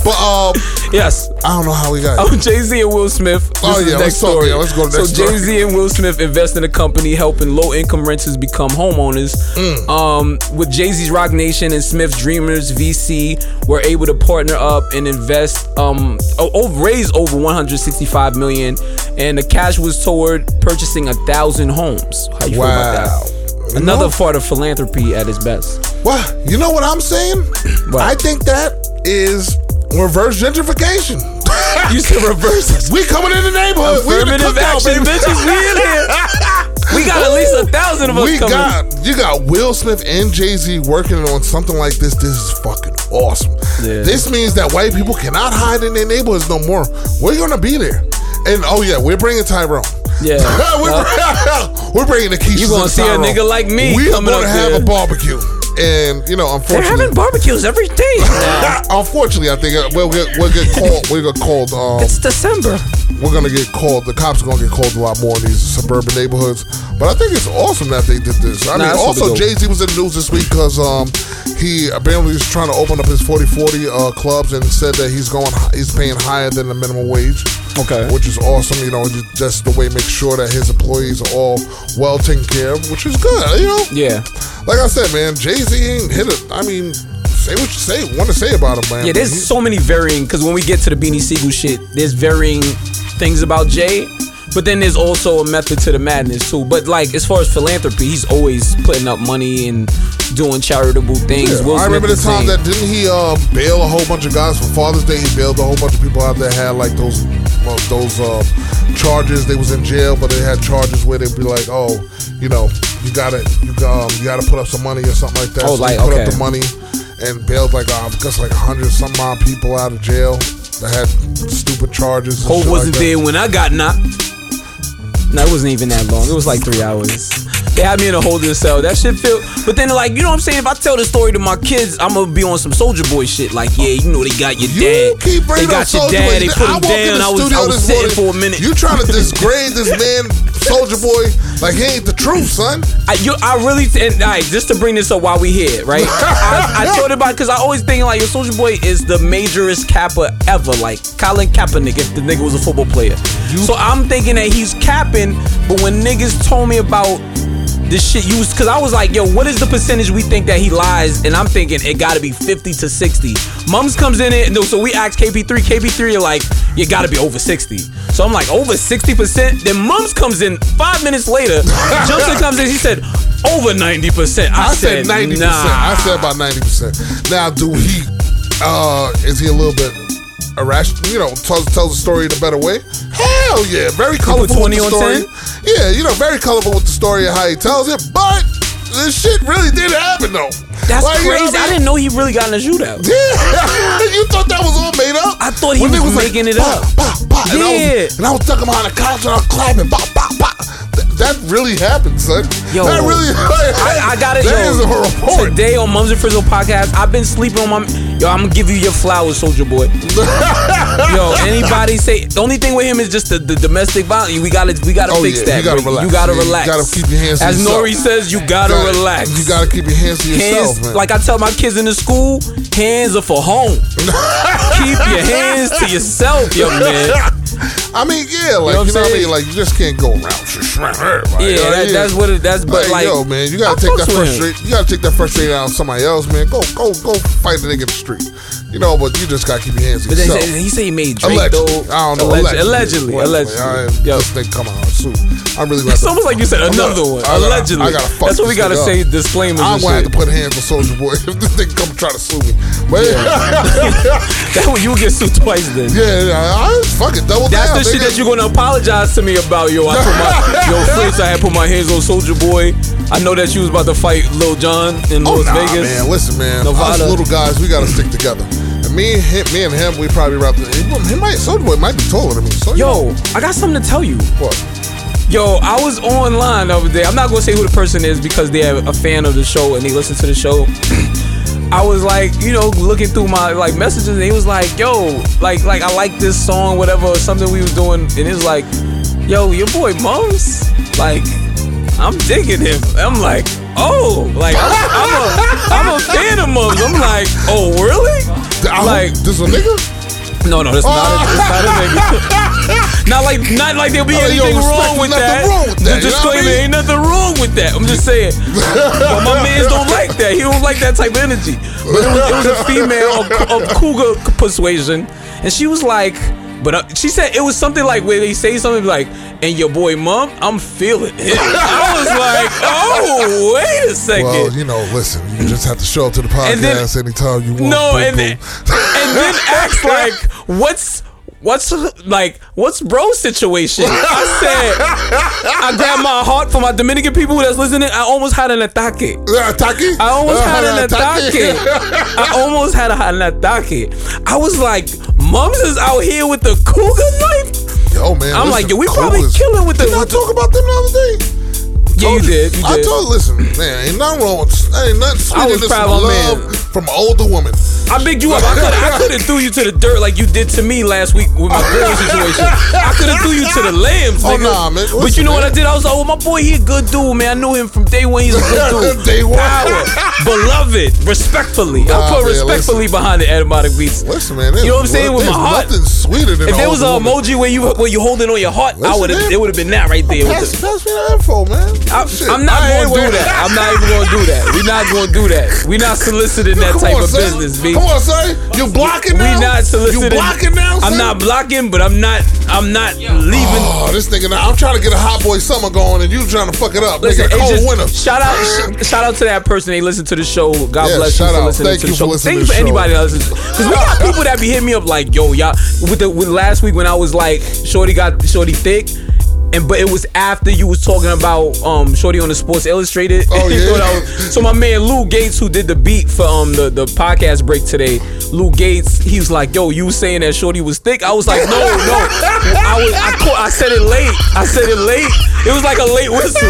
But um,
yes.
I don't know how we got.
Oh, Jay Z and Will Smith. This
Oh,
is
yeah, let's
next
talk-
story.
yeah, let's go to the next
So. Jay Z and Will Smith invest in a company helping low income renters become homeowners.
Mm.
Um, with Jay Z's Roc Nation and Smith Dreamers VC were able to partner up and invest, um, o- o- raise over 165 million, and the cash was toward purchasing a thousand homes. How you feel about
Wow.
that? Another part of philanthropy at its best.
Well, you know what I'm saying?
What?
I think that is reverse gentrification.
You said reverse.
we coming in the neighborhood. We in the
Affirmative
cookout,
action, bitches. We in here. We got at least a thousand of us
We
coming.
got you got Will Smith and Jay Z working on something like this. This is fucking awesome.
Yeah.
This means that white people cannot hide in their neighborhoods no more. We're gonna be there, and oh yeah, we're bringing Tyrone.
Yeah.
we're, uh, we're bringing the Keisha.
You gonna see a nigga like me
We're gonna have
there.
a barbecue, and you know, unfortunately, They're
having barbecues every day.
unfortunately, I think uh, we'll get we'll get called. We'll get called. Um,
it's December.
we're gonna get called. The cops are gonna get called a lot more in these suburban neighborhoods. But I think it's awesome that they did this. I
Nah,
mean,
that's
also
super dope.
Jay Z was in the news this week because um, he apparently is trying to open up his 40-40 uh, clubs and said that he's going he's paying higher than the minimum wage.
Okay.
which is awesome. You know, ju- just the way make sure that his employees are all well taken care of, which is good. You know,
Yeah.
like I said, man, Jay Z ain't hit it. I mean, say what you say, want to say about him, man.
Yeah, there's so many varying because when we get to the Beanie Sigel shit, there's varying things about Jay, but then there's also a method to the madness too. But like as far as philanthropy, he's always putting up money and doing charitable things.
Yeah, I remember the time that didn't he uh, bail a whole bunch of guys for Father's Day? He bailed a whole bunch of people out there had like those well, those uh, charges. They was in jail, but they had charges where they'd be like, oh, you know, you gotta you um, you gotta put up some money or something like that.
Oh,
so
like,
put
okay.
up the money and bailed like uh, I guess like hundred some odd people out of jail that had stupid charges. Hov
wasn't
like
there when I got knocked. No, it wasn't even that long. It was like three hours. They had me in a holding cell. That shit feel. But then, like, you know what I'm saying? If I tell the story to my kids, I'm gonna be on some Soulja Boy shit. Like, yeah, you know they got your
You
dad.
keep
they got your
Soulja
dad.
Boy.
They put
I
him down.
the
I was,
studio
I was
this
sitting
morning,
for a minute.
You trying to disgrade this man, Soulja Boy, like he ain't the truth, son.
I, you, I really, and, right, just to bring this up while we here, right? I, I thought about because I always think like your Soulja Boy is the majorest capper ever, like Colin Kaepernick if the nigga was a football player. so I'm thinking that he's capping, but when niggas told me about the shit used, because I was like, yo, what is the percentage we think that he lies? And I'm thinking it got to be 50 to 60. Mums comes in it, and so we asked KP3. KP3 are like, you got to be over 60. So I'm like, over 60%. Then Mums comes in five minutes later. Johnson comes in, he said, over 90%. I,
I said ninety percent.
nah.
I said about ninety percent. Now, do he? uh Is he a little bit irrational? You know, tells tells the story in a better way. Hell yeah, very colorful.
20
with the story. Yeah, you know, very colorful with the story of how he tells it. But this shit really did happen though.
That's
Like, you know
crazy.
what
I, didn't know he really got in a shootout.
Yeah, you thought that was all made up?
I thought he was
they
making it
"Bah,
up."
bah, bah," and, I
Yeah.
was, and I was ducking behind the couch and I was clapping. Bah, bah, bah. Th- That really happened, son.
Yo,
that really.
I, I got it.
That
yo,
is a report.
Today on Mums and Fritzo podcast, I've been sleeping on my. Yo, I'm gonna give you your flowers, Soulja Boy. yo, anybody say the only thing with him is just the, the domestic violence. We gotta we gotta
Oh,
fix
yeah,
that.
you gotta relax.
You gotta
Yeah, you
relax.
gotta keep your hands to
As. Nori says, you gotta,
gotta-
relax.
You gotta keep your hands to yourself,
hands,
man.
like I tell my kids in the school, hands are for home. keep your hands to yourself, young man.
I mean, yeah, like
know what
you know what I mean. Like you just can't go around everybody.
Yeah,
you I
that,
mean?
that's what it. That's but like,
yo, man, you gotta take that frustration. You gotta take that frustration out on somebody else, man. Go, go, go, fight the nigga in the street. You know, but you just gotta keep your hands
But then
yourself.
he said he made Drake
Allegedly,
though.
I don't know.
Allegedly, allegedly,
I,
allegedly. Yo.
This thing come out soon. I'm really.
It's almost like you said another
gonna-
one.
I gotta-
Allegedly.
I gotta fuck
That's what we gotta say. Disclaimers.
I'm gonna have to put hands on Soulja Boy if this thing come try to sue me. But
That way you get sued twice then.
yeah, yeah, I, fuck it, double
That's the shit that you're gonna apologize to me about, yo. I put my yo Fritz, I had put my hands on Soulja Boy. I know that you was about to fight Lil Jon in
Oh,
Las
nah,
Vegas.
man. Listen, man.
Nevada.
Us little guys, we gotta stick together. And me and him, me and him, we probably wrapped. He, he might, Soulja Boy might be taller than me. So know,
Yo, I got something to tell you.
what?
Yo, I was online the other day. I'm not gonna say who the person is because they're a fan of the show and they listen to the show. I was like, you know, looking through my like messages, and he was like, "Yo, like, like I like this song, whatever, or something we was doing," and it was like, "Yo, your boy Mums, like, I'm digging him." I'm like, "Oh, like I'm, I'm a I'm a fan of Mums." I'm like, "Oh, really?"
I
Like,
this a nigga?
no, no, that's not a, not a oh. nigga. not like, not like there'll be anything wrong with that.
wrong with
The
you know I mean?
ain't nothing wrong with that. I'm just saying. but my mans don't like that. He don't like that type of energy. But it was, it was a female of, of cougar persuasion, and she was like. But uh, she said it was something like where they say something like, "And your boy mom, I'm feeling it." I was like, "Oh, wait a second.
Well, you know, listen, you just have to show up to the podcast
then-
anytime you want.
No, and then, and then ask like, what's what's like what's bro situation? I said I grabbed my heart for my Dominican people that's listening. I almost had an.
Uh,
I almost
Uh,
had an ataque. I almost had an ataque. I was like, Mums is out here with the cougar knife.
Yo, man.
I'm like, yo, we probably killing with the-
Did I talk about them the other day?
Yeah, you
Told
did. You
I
did.
told, listen, man, ain't nothing wrong with, ain't nothing
I
sweeter
was
than
proud
some
of
love
man.
from an older woman.
I bigged you up. I could I could have threw you to the dirt like you did to me last week with my girl situation. I could have threw you to the lambs,
Oh,
nigga.
nah, man.
But you know what I did? I was like, oh, my boy, he a good dude, man. I knew him from day one. He's a good dude.
Day one.
Power. Beloved. Respectfully. I put
man,
respectfully behind the Etymologic beats.
Listen, man.
You know what I'm saying? With my heart.
nothing sweeter than
If there was an emoji where you where you holding on your heart, I would have. It would have been that right there.
Pass,
the-
pass me the info, man.
I, I'm not
I
gonna do
waiting.
that. I'm not even gonna do that. We're not gonna do that. We're not soliciting that type
on,
of
son.
business, B.
Come on, son. You blocking now?
We
not
soliciting.
You blocking now,
I'm not blocking, but I'm not. I'm not leaving.
Oh, this nigga now. I'm trying to get a hot boy summer going, and you trying to fuck it up.
Listen,
nigga, cold
just-
winter.
shout out, sh- shout out to that person. They listen to the show. God
Yeah,
bless you for
out.
listening
Thank
to the show. Thank you for anybody that listens. Because we got people that be hitting me up like, yo, y'all. With the with last week when I was like, Shorty got Shorty thick. And but it was after you was talking about um Shorty on the Sports Illustrated.
Oh, yeah?
was- so my man Lou Gates, who did the beat for um the, the podcast break today, Lou Gates, he was like, "Yo, you was saying that Shorty was thick?" I was like, "No, no, I was I caught, I said it late. I said it late. It was like a late whistle."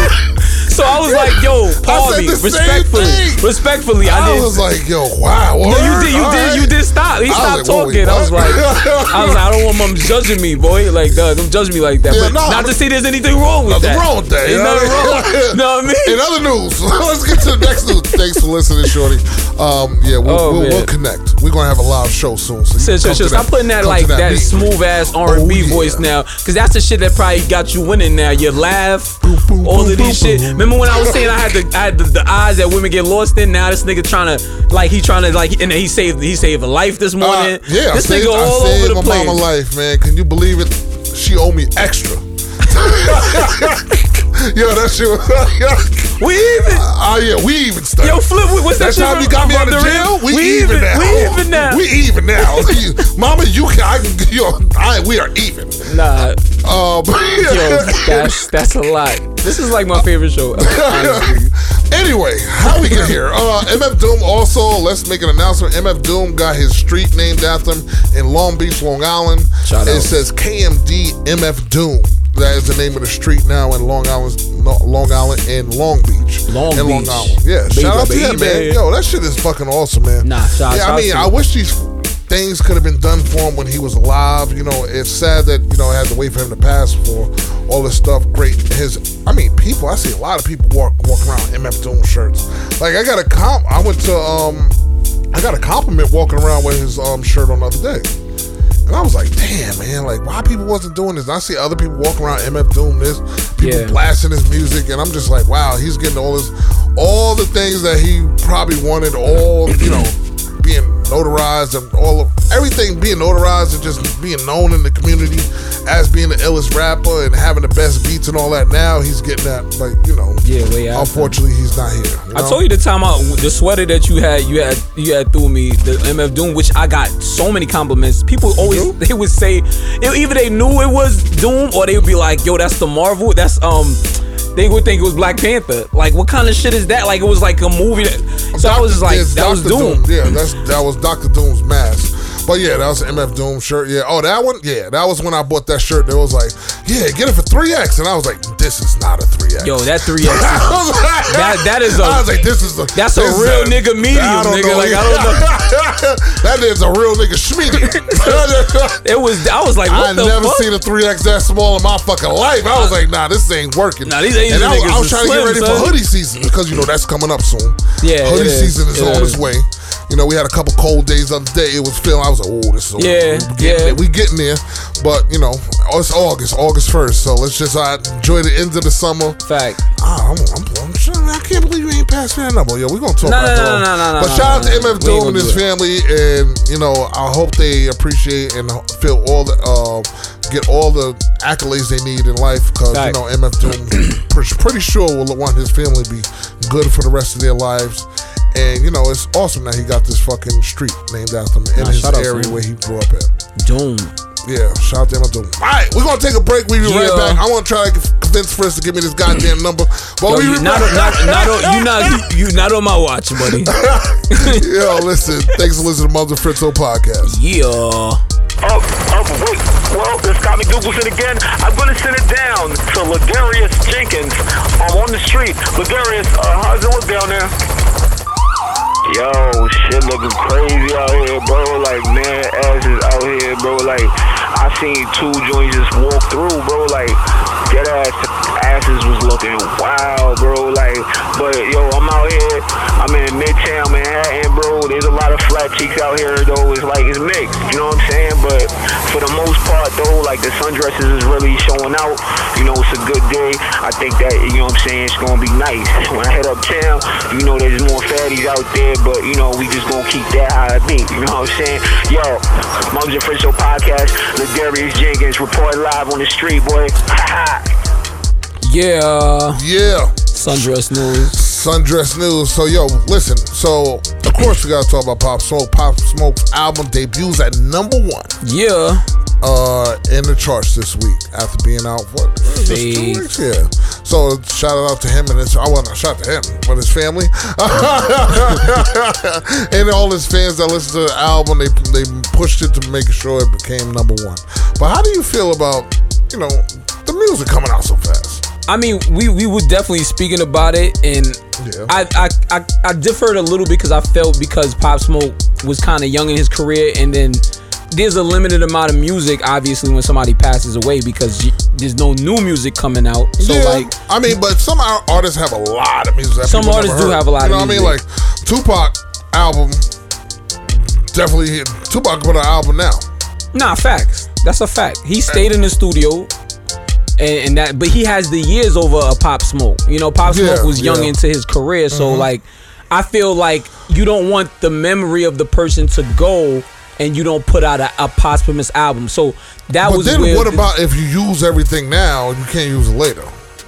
So I was like, "Yo, pardon me, respectfully, respectfully." I,
I
did.
was like, yo, wow.
No, you did, you did, you did stop. He
I
stopped talking. I was like, I was like, I don't want mom judging me, boy. Like, duh, don't judge me like that. But
no,
not to say there's anything wrong with
Nothing
that.
wrong with that.
Ain't
you know
nothing
what I mean?
wrong. know what I mean?
In other news, let's get to the next news. Thanks for listening, Shorty. Um, yeah, we'll,
Oh,
connect. We're gonna have a live show soon. So you
Shit,
come
shit,
to
shit. Stop putting that like that, smooth ass R and B
Oh,
voice now, because that's the shit that probably got you winning now. Your laugh, all of these shit. Remember when I was saying I had the I had the, the eyes that women get lost in? Now this nigga trying to like he trying to like and he saved he saved a life this
Uh,
morning.
yeah,
this
I saved,
nigga
I
all
saved
over the
my
place.
mama life, man. Can you believe it? She owe me extra. Yo, that shit was.
We even.
Oh yeah, we even started.
Yo, Flip, what's that
That
shit
time
from-
you got me out of jail, we,
We
even,
even-
now.
we even now.
We even now. Mama, you can. I can. Yo, I, we are even.
Nah,
Um,
yo, that's that's a lot. This is like my favorite show.
Anyway, how we get here? Uh, MF Doom also, let's make an announcement. MF Doom got his street named after him in Long Beach, Long Island.
Shout
it
out.
says KMD MF Doom. That is the name of the street now in Long Island, Long Island and Long Beach.
Long
in Long
Beach.
Island. Yeah,
Baby,
shout out to him,
baby.
man. Yo, that shit is fucking awesome, man.
Nah, shout-
Yeah,
shout
I mean, I wish these things could have been done for him when he was alive. You know, it's sad that you know I had to wait for him to pass for all this stuff. Great, his. I mean, people. I see a lot of people walk walk around MF Doom shirts. Like I got a comp. I went to um, I got a compliment walking around with his um shirt on the other day. And I was like, damn, man, like, why people wasn't doing this? And I see other people walking around MF doing this, people
Yeah.
blasting his music, and I'm just like, wow, he's getting all this, all the things that he probably wanted, all, you know, notarized and all of everything being notarized and just being known in the community as being the illest rapper and having the best beats and all that. Now he's getting that, like, you know,
Yeah, way after.
unfortunately, he's not here. you
I told you the time out the sweater that you had you had you had through me the MF Doom which I got so many compliments. People always they would say it- either they knew it was Doom or they would be like, "Yo, that's the Marvel. That's um." They would think it was Black Panther. Like, what kind of shit is that? Like, it was like a movie. That, so I was just like, that was
Dr.
Doom.
Yeah, that's that was Doctor Doom's mask. But yeah, that was an MF Doom shirt. Yeah. Oh, that one. Yeah, that was when I bought that shirt. That was like, yeah, get it for three X, and I was like, this is not a 3X.
Yo, that 3X.
I was
That- that is a-
I was like, this is a.
That's a
is
real nigga medium, nigga.
know.
Like, I don't know.
that is a real nigga schmedium.
It was. I was like,
I
the
never
fuck?
seen a 3X that small in my fucking life. I was like, nah, this ain't working.
Nah, these ain't.
and I, I was
is
trying to get ready
son.
for hoodie season because, you know, that's coming up soon.
Yeah,
Hoodie
is.
season is
It
on
is.
its way. You know, we had a couple cold days the other day. It was feeling, I was like, oh, this is
Yeah,
we getting
yeah.
there. We getting there. But, you know, it's August, August 1st. So let's just uh, enjoy the end of the summer.
Fact.
Ah, I'm, I'm, I'm I can't believe you ain't passed me that number. Yo, we gonna talk
No,
about
no,
that.
no, no, no,
But
no,
shout out
no,
to
no.
MF Doom and his
do
family, and you know, I hope they appreciate and feel all the um, get all the accolades they need in life. Because you know, MF Doom, pretty sure will want his family to be good for the rest of their lives. And you know, it's awesome that he got this fucking street named after him in
Nah,
his
shout out
area where he grew up at.
Doom.
Yeah, shout out to MF Doom. All right, we're gonna take a break. We'll be right back. I want to try to convince Fritz to give me this goddamn number. But
Yo,
we
you, not, not, not, on, you not you, you not on my watch, buddy.
Yo, listen. Thanks for listening to Mums and Fritzo podcast.
Yeah.
Oh, oh, wait. Well, this got me Googleson again. I'm going to send it down to Ladarius Jenkins. I'm on the street. Ladarius, uh, how's it look down there? Yo, shit looking crazy out here, bro. Like, man, asses out here, bro. Like, I seen two joints just walk through, bro. Like, get ass asses was looking wild, bro. Like, but yo, I'm out here. I'm in Midtown Manhattan, bro. There's a lot of flat cheeks out here, though. It's like it's mixed, you know what I'm saying? But for the most part, though, like the sundresses is really showing out. You know, it's a good day. I think that you know what I'm saying. It's gonna be nice. When I head uptown, you know, there's more fatties out there, but you know, we just gonna keep that how it be. You know what I'm saying? Yo, Friends Show podcast. Ladarius Jenkins report live on the street, boy. Ha ha.
Yeah.
Yeah.
Sundress news.
Sundress News. So, yo, listen. So, of course, we got to talk about Pop Smoke. Pop Smoke's album debuts at number one
Yeah.
uh, in the charts this week after being out, what? Two weeks? Yeah. So, shout out to him and his, I want to shout to him, but his family. and all his fans that listen to the album, they, they pushed it to make sure it became number one. But how do you feel about, you know, the music coming out so fast?
I mean, we we were definitely speaking about it, and
Yeah.
I, I I I differed a little because I felt because Pop Smoke was kind of young in his career, and then there's a limited amount of music, obviously, when somebody passes away because there's no new music coming out. So
yeah,
like,
I mean, but some artists have a lot of music.
Some artists do have a lot
you
of
know
music.
what I mean? Like Tupac album, definitely hit. Tupac put an album now.
nah, facts. That's a fact. He stayed in the studio. And, and that, but he has the years over a Pop Smoke. You know, Pop Smoke
Yeah,
was young
yeah. Mm-hmm.
into his career, so like, I feel like you don't want the memory of the person to go, and you don't put out a, a posthumous album. So that
But
was
then,
where
what about if you use everything now you can't use it later?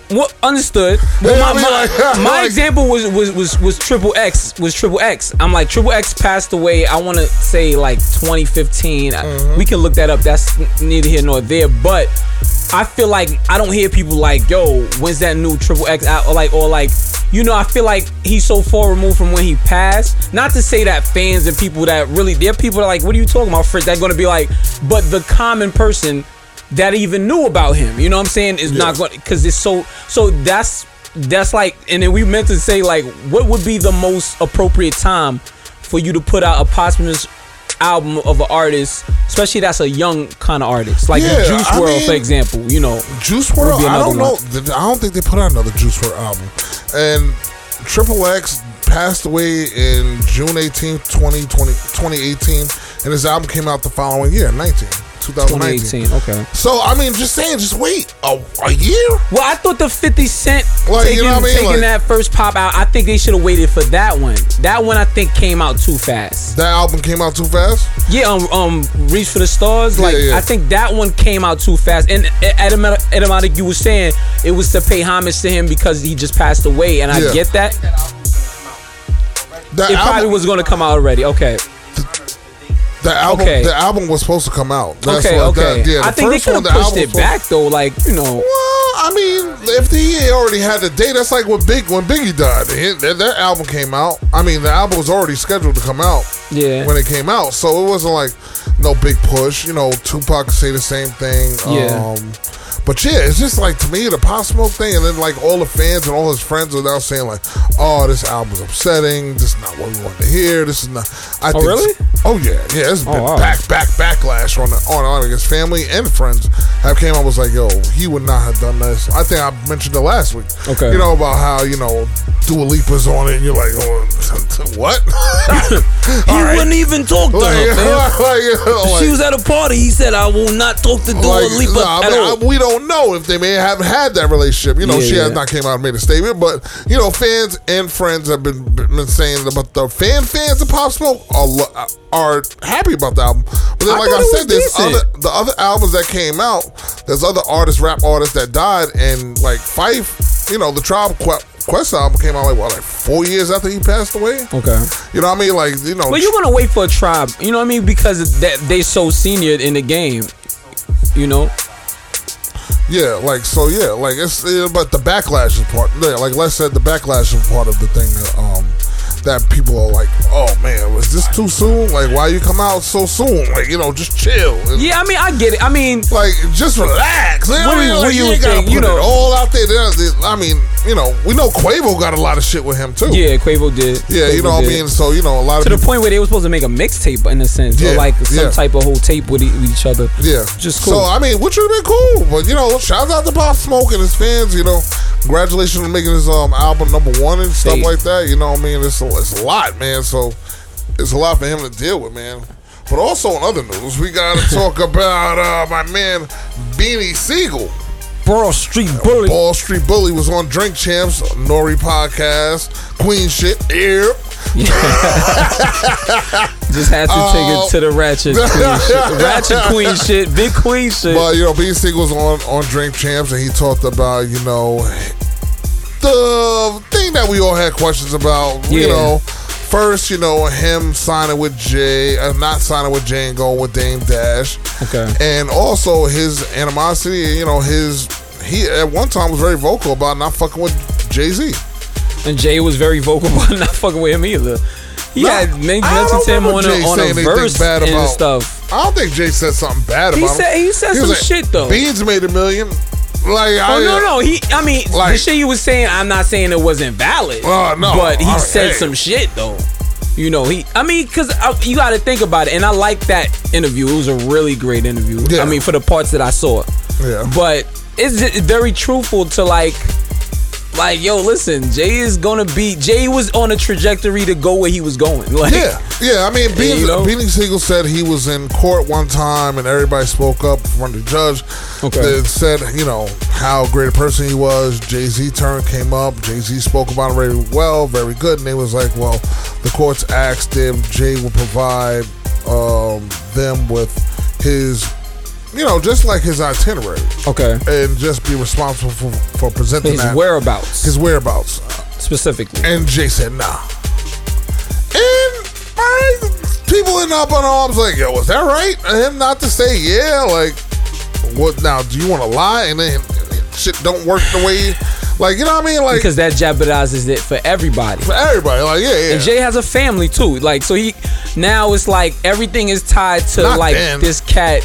What understood? Well, my, my, my example was was was was triple X was triple X. I'm like triple X passed away. I want to say like 2015.
Mm-hmm.
We can look that up. That's neither here nor there. But I feel like I don't hear people like, "Yo, when's that new triple X out?" Or like, or like, you know, I feel like he's so far removed from when he passed. Not to say that fans and people that really, there are people that are like, "What are you talking about, Fritz?" They're gonna be like, but the common person that even knew about him. You know what I'm saying? Is not going because it's so so that's that's like and then we meant to say like what would be the most appropriate time for you to put out a posthumous album of an artist, especially that's a young kind of artist. Like
Yeah,
Juice
I
World, for example, you know.
Juice
WRLD,
I don't know.
one.
I don't think they put out another Juice WRLD album. And Triple X passed away in June 18th, 2020, 2018, and his album came out the following year, 19, 2019.
2018, okay.
So, I mean, just saying, just wait a, a year?
Well, I thought the 50 Cent
Like, you
taking,
know I mean?
taking
Like-
that first pop out, I think they should have waited for that one. That one I think came out too fast.
That album came out too fast?
Yeah, um, um, Reach for the Stars. Like,
yeah.
I think that one came out too fast. And Edemotic, Edemotic, you were saying it was to pay homage to him because he just passed away, and I
Yeah.
get that.
That
It probably
album,
was going to come out already. Okay,
the album,
okay.
the album was supposed to come out. That's
okay,
what-
okay.
That, yeah, the
I think they
first
could
one,
have
the
pushed
album
it
supposed-
back though. Like, you know,
Well, I mean, if he already had the date, that's like when Big when Biggie died. Hit- That, that album came out. I mean, the album was already scheduled to come out.
Yeah.
When it came out, so it wasn't like no big push. You know, Tupac could say the same thing.
Yeah.
Um, But yeah, it's just like to me the Pop Smoke thing, and then like all the fans and all his friends are now saying like, "Oh, this album's upsetting. This is not what we want to hear. This is not." I
Oh,
think
really?
Oh yeah, yeah. It's oh, been
wow.
back, back, backlash on on on his family and friends have came up was like, "Yo, he would not have done this." I think I mentioned it last week.
Okay.
you know about how you know Dua Lipa's on it, and you're like, "Oh, what?"
He wouldn't even talk to
like,
her,
like, like-
she was at a party. He said, "I will not talk to Dua Lipa
nah, I mean,
all."
I- we don't know if they may have had that relationship. You know,
Yeah,
she has not came out and made a statement, but you know, fans and friends have been been saying about the fan fans of Pop Smoke are uh, are happy about the album. But then,
I
like I said, there's
decent.
other the other albums that came out. There's other artists, rap artists that died, and like Phife, you know, the Tribe Que- Quest album came out like what, like four years after he passed away.
okay.
You know what I mean? Like you know,
But you're gonna wait for a tribe, you know what I mean? Because that they so senior in the game, you know.
Yeah, like so. Yeah, like it's yeah, but the backlash is part. Yeah, like Les said, the backlash is part of the thing. That, um, that people are like, oh man, was this too soon? Like, why you come out so soon? Like, you know, just chill. And,
Yeah, I mean, I get it. I mean,
Like, just relax. You know
What
I
you-
mean?
what
Like,
you
gotta
think? You know-
all out there. I mean, you know, we know Quavo got a lot of shit with him too.
yeah, Quavo did.
yeah, you
Quavo
know what I mean. So you know, a lot
To the
people,
point where they were supposed to make a mixtape in a sense,
Yeah,
or like some
yeah.
type of whole tape with, e- with each other.
Yeah,
Just cool.
So I mean, which would have been cool, but you know, shout out to Pop Smoke and his fans. You know, congratulations on making his um album number one and stuff like that. You know, what I mean, it's a, it's a lot, man. So it's a lot for him to deal with, man. But also in other news, we got to talk about uh, my man Beanie Sigel.
Broad Street Bully.
Broad Street Bully was on Drink Champs, Nori podcast, Queen shit, ear.
Just had to take
Oh.
it to the ratchet queen shit. Ratchet queen shit. Big queen shit.
But you know, B Sigel was on on Drink Champs, and he talked about you know the thing that we all had questions about. You know, first you know him signing with Jay, uh, not signing with Jay and going with Dame Dash.
Okay.
and also his animosity. You know, his he at one time was very vocal about not fucking with Jay Z.
And Jay was very vocal about not fucking with him either. He
No,
had mentioned him on
Jay
a, on a verse
bad
and stuff.
I don't think Jay said something bad
He
about him.
He said- he said
was
some
like,
shit, though.
Beans made a million. Like, oh, I,
Oh no uh, no he I mean
like, the
shit he was saying I'm not saying it wasn't valid.
Oh, no.
But he
Oh,
said
hey.
some shit though. You know he I mean cuz you got to think about it and I like that interview. It was a really great interview.
Yeah.
I mean for the parts that I saw.
Yeah.
But it's very truthful to like like yo listen, Jay is going to be Jay was on a trajectory to go where he was going. Like
Yeah, yeah. I mean, Beanie,
you know?
Beanie Sigel said he was in court one time, and everybody spoke up in front of the judge.
Okay.
That said, you know how great a person he was. Jay Z turn came up. Jay Z spoke about him very well, very good, and they was like, well, the courts asked if Jay would provide um, them with his, you know, just like his itinerary,
Okay.
and just be responsible for, for presenting
His
that,
whereabouts
his whereabouts.
specifically.
And Jay said, nah. And I, people in up on arms like, yo, was that right? And him not to say, yeah, like, what now? Do you want to lie? And then shit don't work the way, like, you know what I mean? Like,
because that jeopardizes it for everybody.
for everybody, like, yeah, yeah.
And Jay has a family too. Like so he now it's like everything is tied to
Not
like
then.
this cat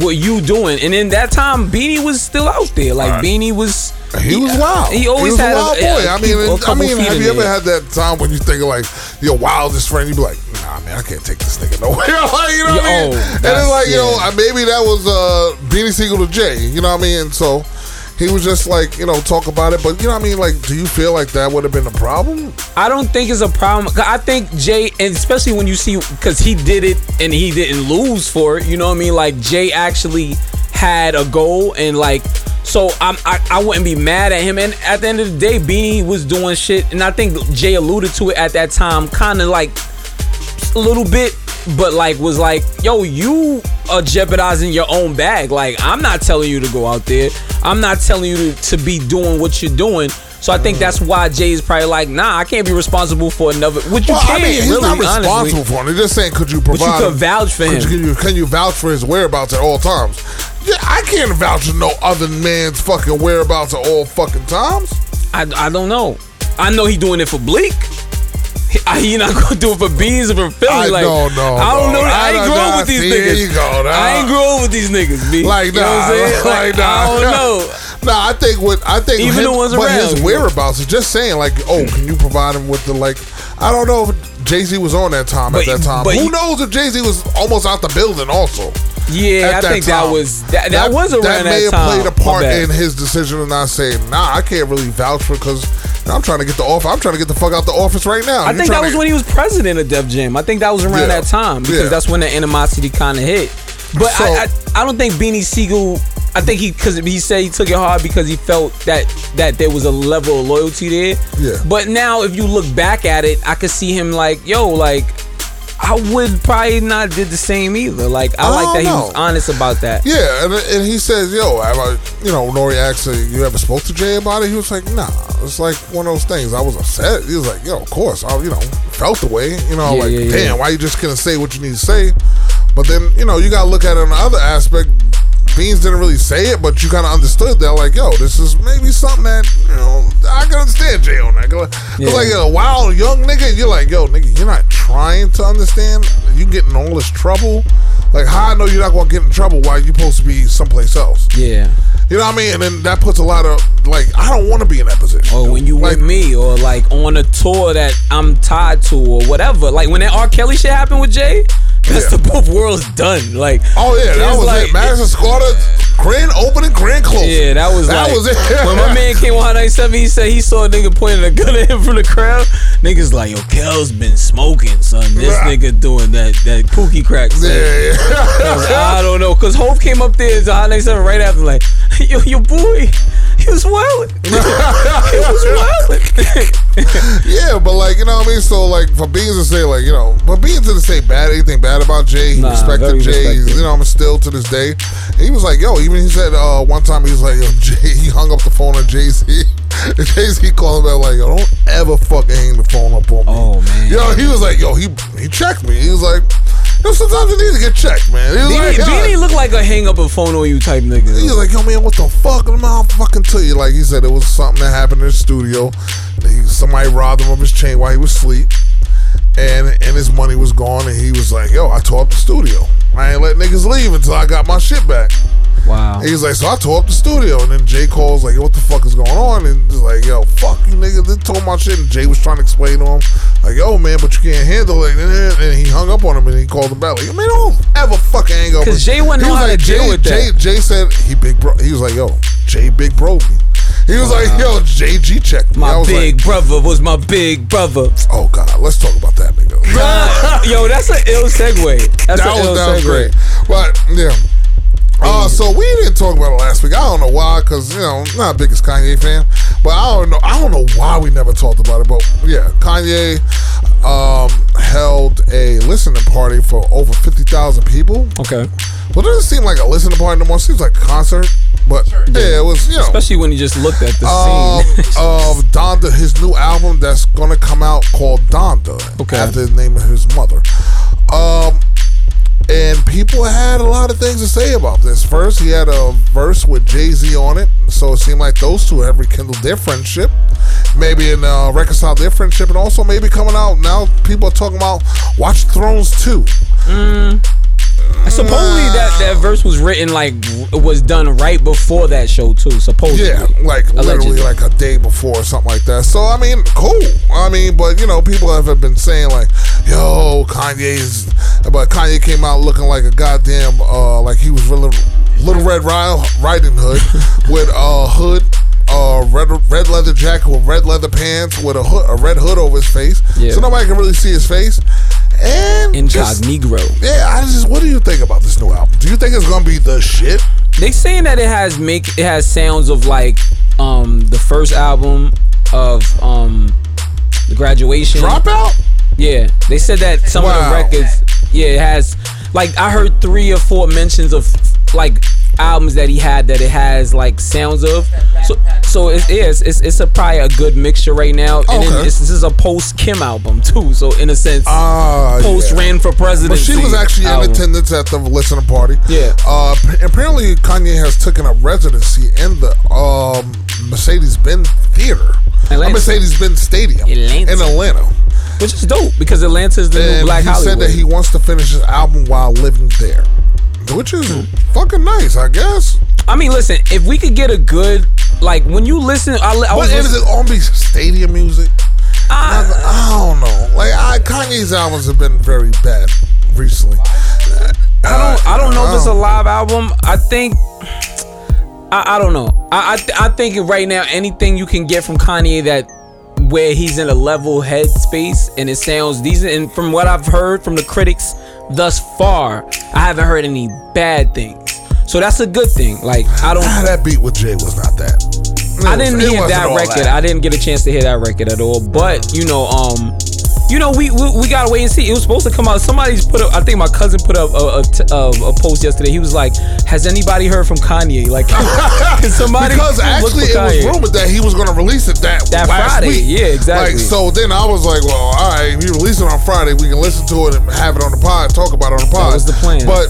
what you doing. And in that time Beanie was still out there. Like
Right.
Beanie was
he was wild.
He always
was
had
a wild boy.
a,
I mean,
a
I mean,
feet
have
in
you ever had that time when you think of like your wildest friend? You be like, nah, man, I can't take this nigga nowhere. like, you know what I mean?
Yo,
and it's
that's-
like, you know, maybe that was uh, Beanie Sigel to Jay. You know what I mean? So he was just like, you know, talk about it. But you know what I mean? Like, do you feel like that would have been a problem?
I don't think it's a problem. I think Jay, and especially when you see, because he did it and he didn't lose for it. You know what I mean? Like Jay actually had a goal, and like, so I'm, I, I wouldn't be mad at him. And at the end of the day, Beanie was doing shit, and I think Jay alluded to it at that time, kind of like a little bit, but like was like, yo, you are jeopardizing your own bag. Like, I'm not telling you to go out there. I'm not telling you to, to be doing what you're doing. So I think that's why Jay is probably like, nah, I can't be responsible for another. Which you
Well,
can,
I mean, he's
really,
not responsible
honestly.
for it. They're just saying, could you
But
provide?
you could vouch for
could
him.
You, can you vouch for his whereabouts at all times? Yeah, I can't vouch for no other man's fucking whereabouts at all fucking times.
I, I don't know. I know he doing it for Bleek. I, he not gonna do it for beans or for Philly.
I
like,
don't know,
I don't know. I,
I
ain't
know.
with these niggas.
you go, nah.
I ain't growing with these niggas. B.
Like
you know
nah,
what I'm saying?
like, nah.
I don't know.
Nah, I think what I think
Even
his,
the ones
but his whereabouts is just saying like, oh, can you provide him with the like? I don't know if Jay Z was on that time
But-
at that time.
but
Who
you-
knows if Jay Z was almost out the building also?
Yeah, I think that was that, that, was around that,
that may have
time.
played a part in his decision to not say, nah, I can't really vouch for because I'm trying to get the office. I'm trying to get the fuck out the office right now.
I
You
think that was
to-
when he was president of Def Jam. I think that was around
Yeah.
that time because
Yeah.
that's when the animosity kind of hit. But
So-
I, I, I don't think Beanie Sigel. I think he because he said he took it hard because he felt that that there was a level of loyalty there.
Yeah.
But now if you look back at it, I could see him like, yo, like I would probably not did the same either. Like I,
I
like that he was honest about that.
Yeah, and, and he says, "Yo, I, you know?" Nori asked, "You ever spoke to Jay about it?" He was like, "Nah." It's like one of those things. I was upset. He was like, "Yo, of course, I, you know, felt the way. You know,
Yeah,
like,
yeah, yeah.
damn, why you just couldn't say what you need to say?" But then, you know, you gotta look at it on the other aspect. Beans didn't really say it, but you kind of understood that, like, yo, this is maybe something that you know I can understand Jay on that. Cause,
Yeah.
like a wild young nigga, you're like, yo, nigga, you're not trying to understand. You getting in all this trouble. Like, how I know you're not gonna get in trouble while you supposed to be someplace else.
Yeah.
You know what I mean? And then that puts a lot of like, I don't want to be in that position.
Or when you
like,
with me, or like on a tour that I'm tied to, or whatever. Like when that R. Kelly shit happened with Jay, that's
Yeah.
the both worlds done. Like,
Oh yeah, that was
like-
it. Madison Square, grand opening, grand closing.
Yeah, that was
that
like,
was it.
when my man came on 97, he said he saw a nigga pointing a gun at him from the crowd. Niggas like, yo, Kel's been smoking, son. This
Right.
nigga doing that that pookie crack. Son.
yeah,
I, I don't know, cause Hov came up there to Hot 97 right after, like, yo, your boy, he was wilding. he was wilding.
yeah, but like you know what I mean. So like for Beans to say like you know, but Beans didn't say bad anything bad about Jay. He
Nah,
respected Jay.
respected.
You know, I'm still to this day. He was like, yo, even he said uh, one time he was like, yo, Jay. He hung up the phone on Jay Z. Jay Z called him back like, yo, don't ever fucking hang the phone up on me.
Oh, man.
Yo, he was like, yo, he he checked me. He was like, yo, sometimes you need to get checked, man. He
Beanie,
like,
Beanie look like a hang up a phone on you type nigga.
he was like, yo, man, what the fuck? I'm I'll fucking tell you. Like, he said it was something that happened in the studio. He, somebody robbed him of his chain while he was asleep. And and his money was gone. And he was like, yo, I tore up the studio. I ain't let niggas leave until I got my shit back.
Wow.
And he's like, so I tore up the studio. And then Jay calls, like, what the fuck is going on? And he's like, yo, fuck you nigga. Then tore my shit. And Jay was trying to explain to him, like, yo, man, but you can't handle it. And, and he hung up on him and he called him back. Like, man, don't ever fucking hang up.
'Cause Jay wouldn't know how to
like,
deal
Jay,
with
Jay,
that.
Jay said he big bro. He was like, yo, Jay big bro me. He was like, yo, JG G checked me. I
My big
like,
brother was my big brother.
oh, God, let's talk about that nigga.
Yo, that's an ill segue. That's
that was,
ill
that was great. But yeah. Uh, so we didn't talk about it last week. I don't know why, because you know, I'm not the biggest Kanye fan. But I don't know. I don't know why we never talked about it. But yeah, Kanye um, held a listening party for over fifty thousand people.
Okay.
Well, it doesn't seem like a listening party no more. It seems like a concert. But yeah, it was you know.
Especially when you just looked at the
um,
scene.
of Donda, his new album that's gonna come out called Donda,
Okay.
after the name of his mother. Um, and people had a lot of things to say about this. First, he had a verse with Jay Z on it, so it seemed like those two have rekindled their friendship, maybe in uh, reconciled their friendship, and also maybe coming out now. People are talking about Watch Thrones two.
Supposedly that, that verse was written like was done right before that show too. Supposedly.
Yeah, like
Allegedly.
literally like a day before or something like that. So I mean, cool. I mean, but you know, people have been saying like, "Yo, Kanye's," but Kanye came out looking like a goddamn, uh, like he was really Little Red Ri- Riding Hood with a hood. Uh, red red leather jacket with red leather pants with a hood, a red hood over his face,
Yeah.
so nobody can really see his face. And just,
Incognito.
yeah, I just, what do you think about this new album? Do you think it's gonna be the shit?
They saying that it has make it has sounds of like um the first album of um the graduation.
Dropout?
Yeah, they said that some of the records. Yeah, it has like I heard three or four mentions of like albums that he had that it has like sounds of. So so it is it's, it's a probably a good mixture right now. And then
Okay.
this, this is a post Kim album too. So in a sense,
Ah,
post
yeah.
ran for president.
But she was actually in attendance at the listening party.
Yeah.
Uh, apparently, Kanye has taken a residency in the um, Mercedes Benz Theater,
Atlanta.
Mercedes Benz Stadium
Atlanta.
in Atlanta.
which is dope because Atlanta is the new
and
Black
he
Hollywood.
said that he wants to finish his album while living there, which is fucking nice, I guess.
I mean, listen, if we could get a good like when you listen, I, I was
is it on stadium music? Ah.
I-
I don't know. Like I, Kanye's albums have been very bad recently.
I don't. I don't know if it's a live album. I think. I, I don't know. I I, th- I think right now anything you can get from Kanye that where he's in a level head space and it sounds decent. And from what I've heard from the critics thus far, I haven't heard any bad things. So that's a good thing. Like I don't.
That beat with Jay was not that. It
I didn't
it
hear that record. I didn't get a chance to hear that record at all. But you know, um, you know, we we, we gotta wait and see. It was supposed to come out. Somebody's put up. I think my cousin put up a, a, t- a, a post yesterday. He was like, "Has anybody heard from Kanye? Like, somebody
because actually it was rumored that he was going to release it that
That Friday.
week.
Yeah, exactly.
Like so, then I was like, well, all right, if you release it on Friday, we can listen to it and have it on the pod, talk about it on the pod.
That was the plan.
But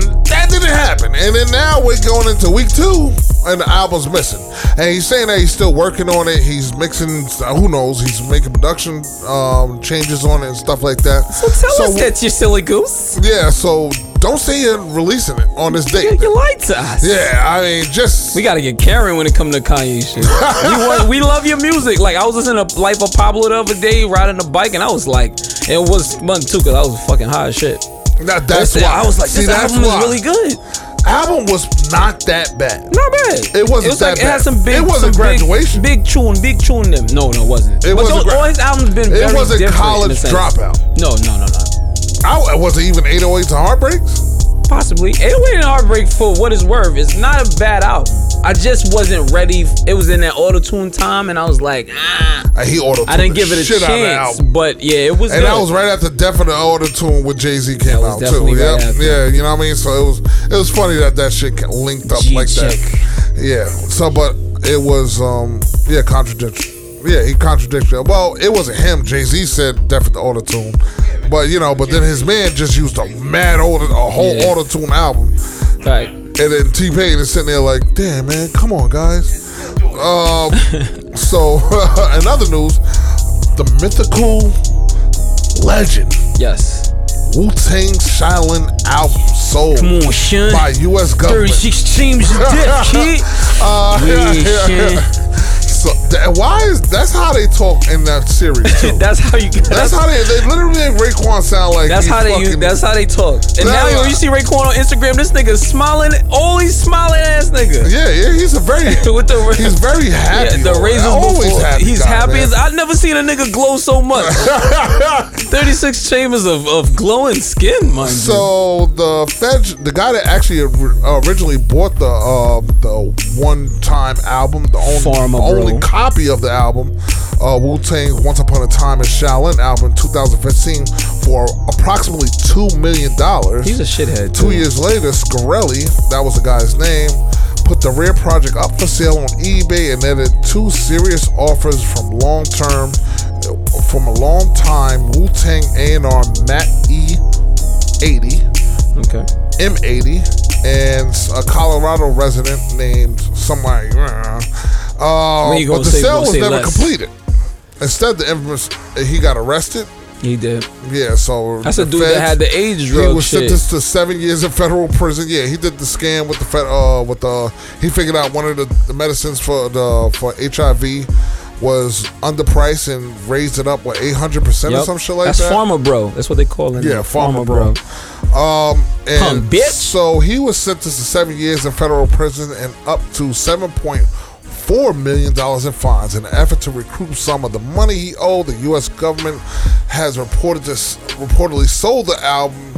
that didn't happen, and then now we're going into week two, and the album's missing. And he's saying that he's still working on it. He's mixing, uh, who knows? He's making production um, changes on it and stuff like that.
So tell us that you silly goose.
Yeah, so don't say you're releasing it on this date.
You lied to us.
Yeah, I mean, just
We gotta get Karen when it come to Kanye shit. we, we love your music. Like I was listening to Life of Pablo the other day, riding a bike, and I was like, it was fun too, cause I was fucking high as shit.
That, that's why
I was like,
See,
this album
why.
is really good.
Album was not that bad.
Not bad.
It wasn't
It was
that
like it had some big.
It wasn't
some big-
graduation.
Big, tune, big tune. Them. No, no, it wasn't.
It
But
wasn't
those-
gra-
all his albums been
It wasn't college dropout.
No, no, no, no.
I was it even 808s and heartbreaks.
Possibly. 808 and Heartbreak for what it's worth is not a bad album. I just wasn't ready. It was in that auto tune time, and I was like, ah.
He auto
I didn't give it a
shit out
chance. But yeah, it was.
And
good.
that was right after Death of the Auto Tune with Jay Z came out too.
right
Yeah,
after.
yeah, you know what I mean. So it was it was funny that that shit linked up like that. Yeah. So, but it was um yeah contradiction. Yeah, he contradicted. Well, it wasn't him. Jay Z said definitely Auto Tune, but you know, but then his man just used a mad auto a whole
Yeah.
auto tune album.
Right.
And then T Pain is sitting there like, damn man, come on guys. Um, so in other news, the mythical legend
Yes.
Wu Tang Shaolin album sold
Come on, Sean.
by U.S. government.
36 teams of death, kid.
Uh,
Yeah,
yeah, yeah, yeah. So that, why is that's how they talk in that series?
That's how you.
that's
That's,
how they they literally make Raekwon sound like
that's how they. Use, that's how they talk. And now when you see Raekwon on Instagram, this nigga smiling. Always smiling ass nigga.
yeah yeah he's a very
With the
he's very happy.
Yeah, the razors
always
before.
happy.
He's happy as I've never seen a nigga glow so much. 36 chambers of, of glowing skin, mind you.
So the Fed, the guy that actually originally bought the uh, the one time album, the only,
Pharma,
only copy of the album, uh, Wu Tang Once Upon a Time in Shaolin album, 2015, for approximately two million dollars.
He's a shithead.
Two
too.
years later, Shkreli, that was the guy's name, put the rare project up for sale on eBay and netted two serious offers from long term, from a long time Wu Tang A&R Matt E. 80.
Okay.
M80 and a Colorado resident named somebody. Uh,
When you
but the
say-
sale was never
less?
completed. Instead, the infamous he got arrested.
He did.
Yeah, so
That's a dude that had the age drug.
He was
shit.
sentenced to seven years in federal prison. Yeah, he did the scam with the fed, uh, with the. He figured out one of the, the medicines for the for HIV was underpriced and raised it up what eight hundred percent or some shit like
That's
that.
That's Pharma Bro. That's what they call it.
Yeah, Pharma bro. Um, and
bitch.
so he was sentenced to seven years in federal prison and up to seven point four million dollars in fines in an effort to recoup some of the money he owed. The U.S. government has reported this reportedly sold the album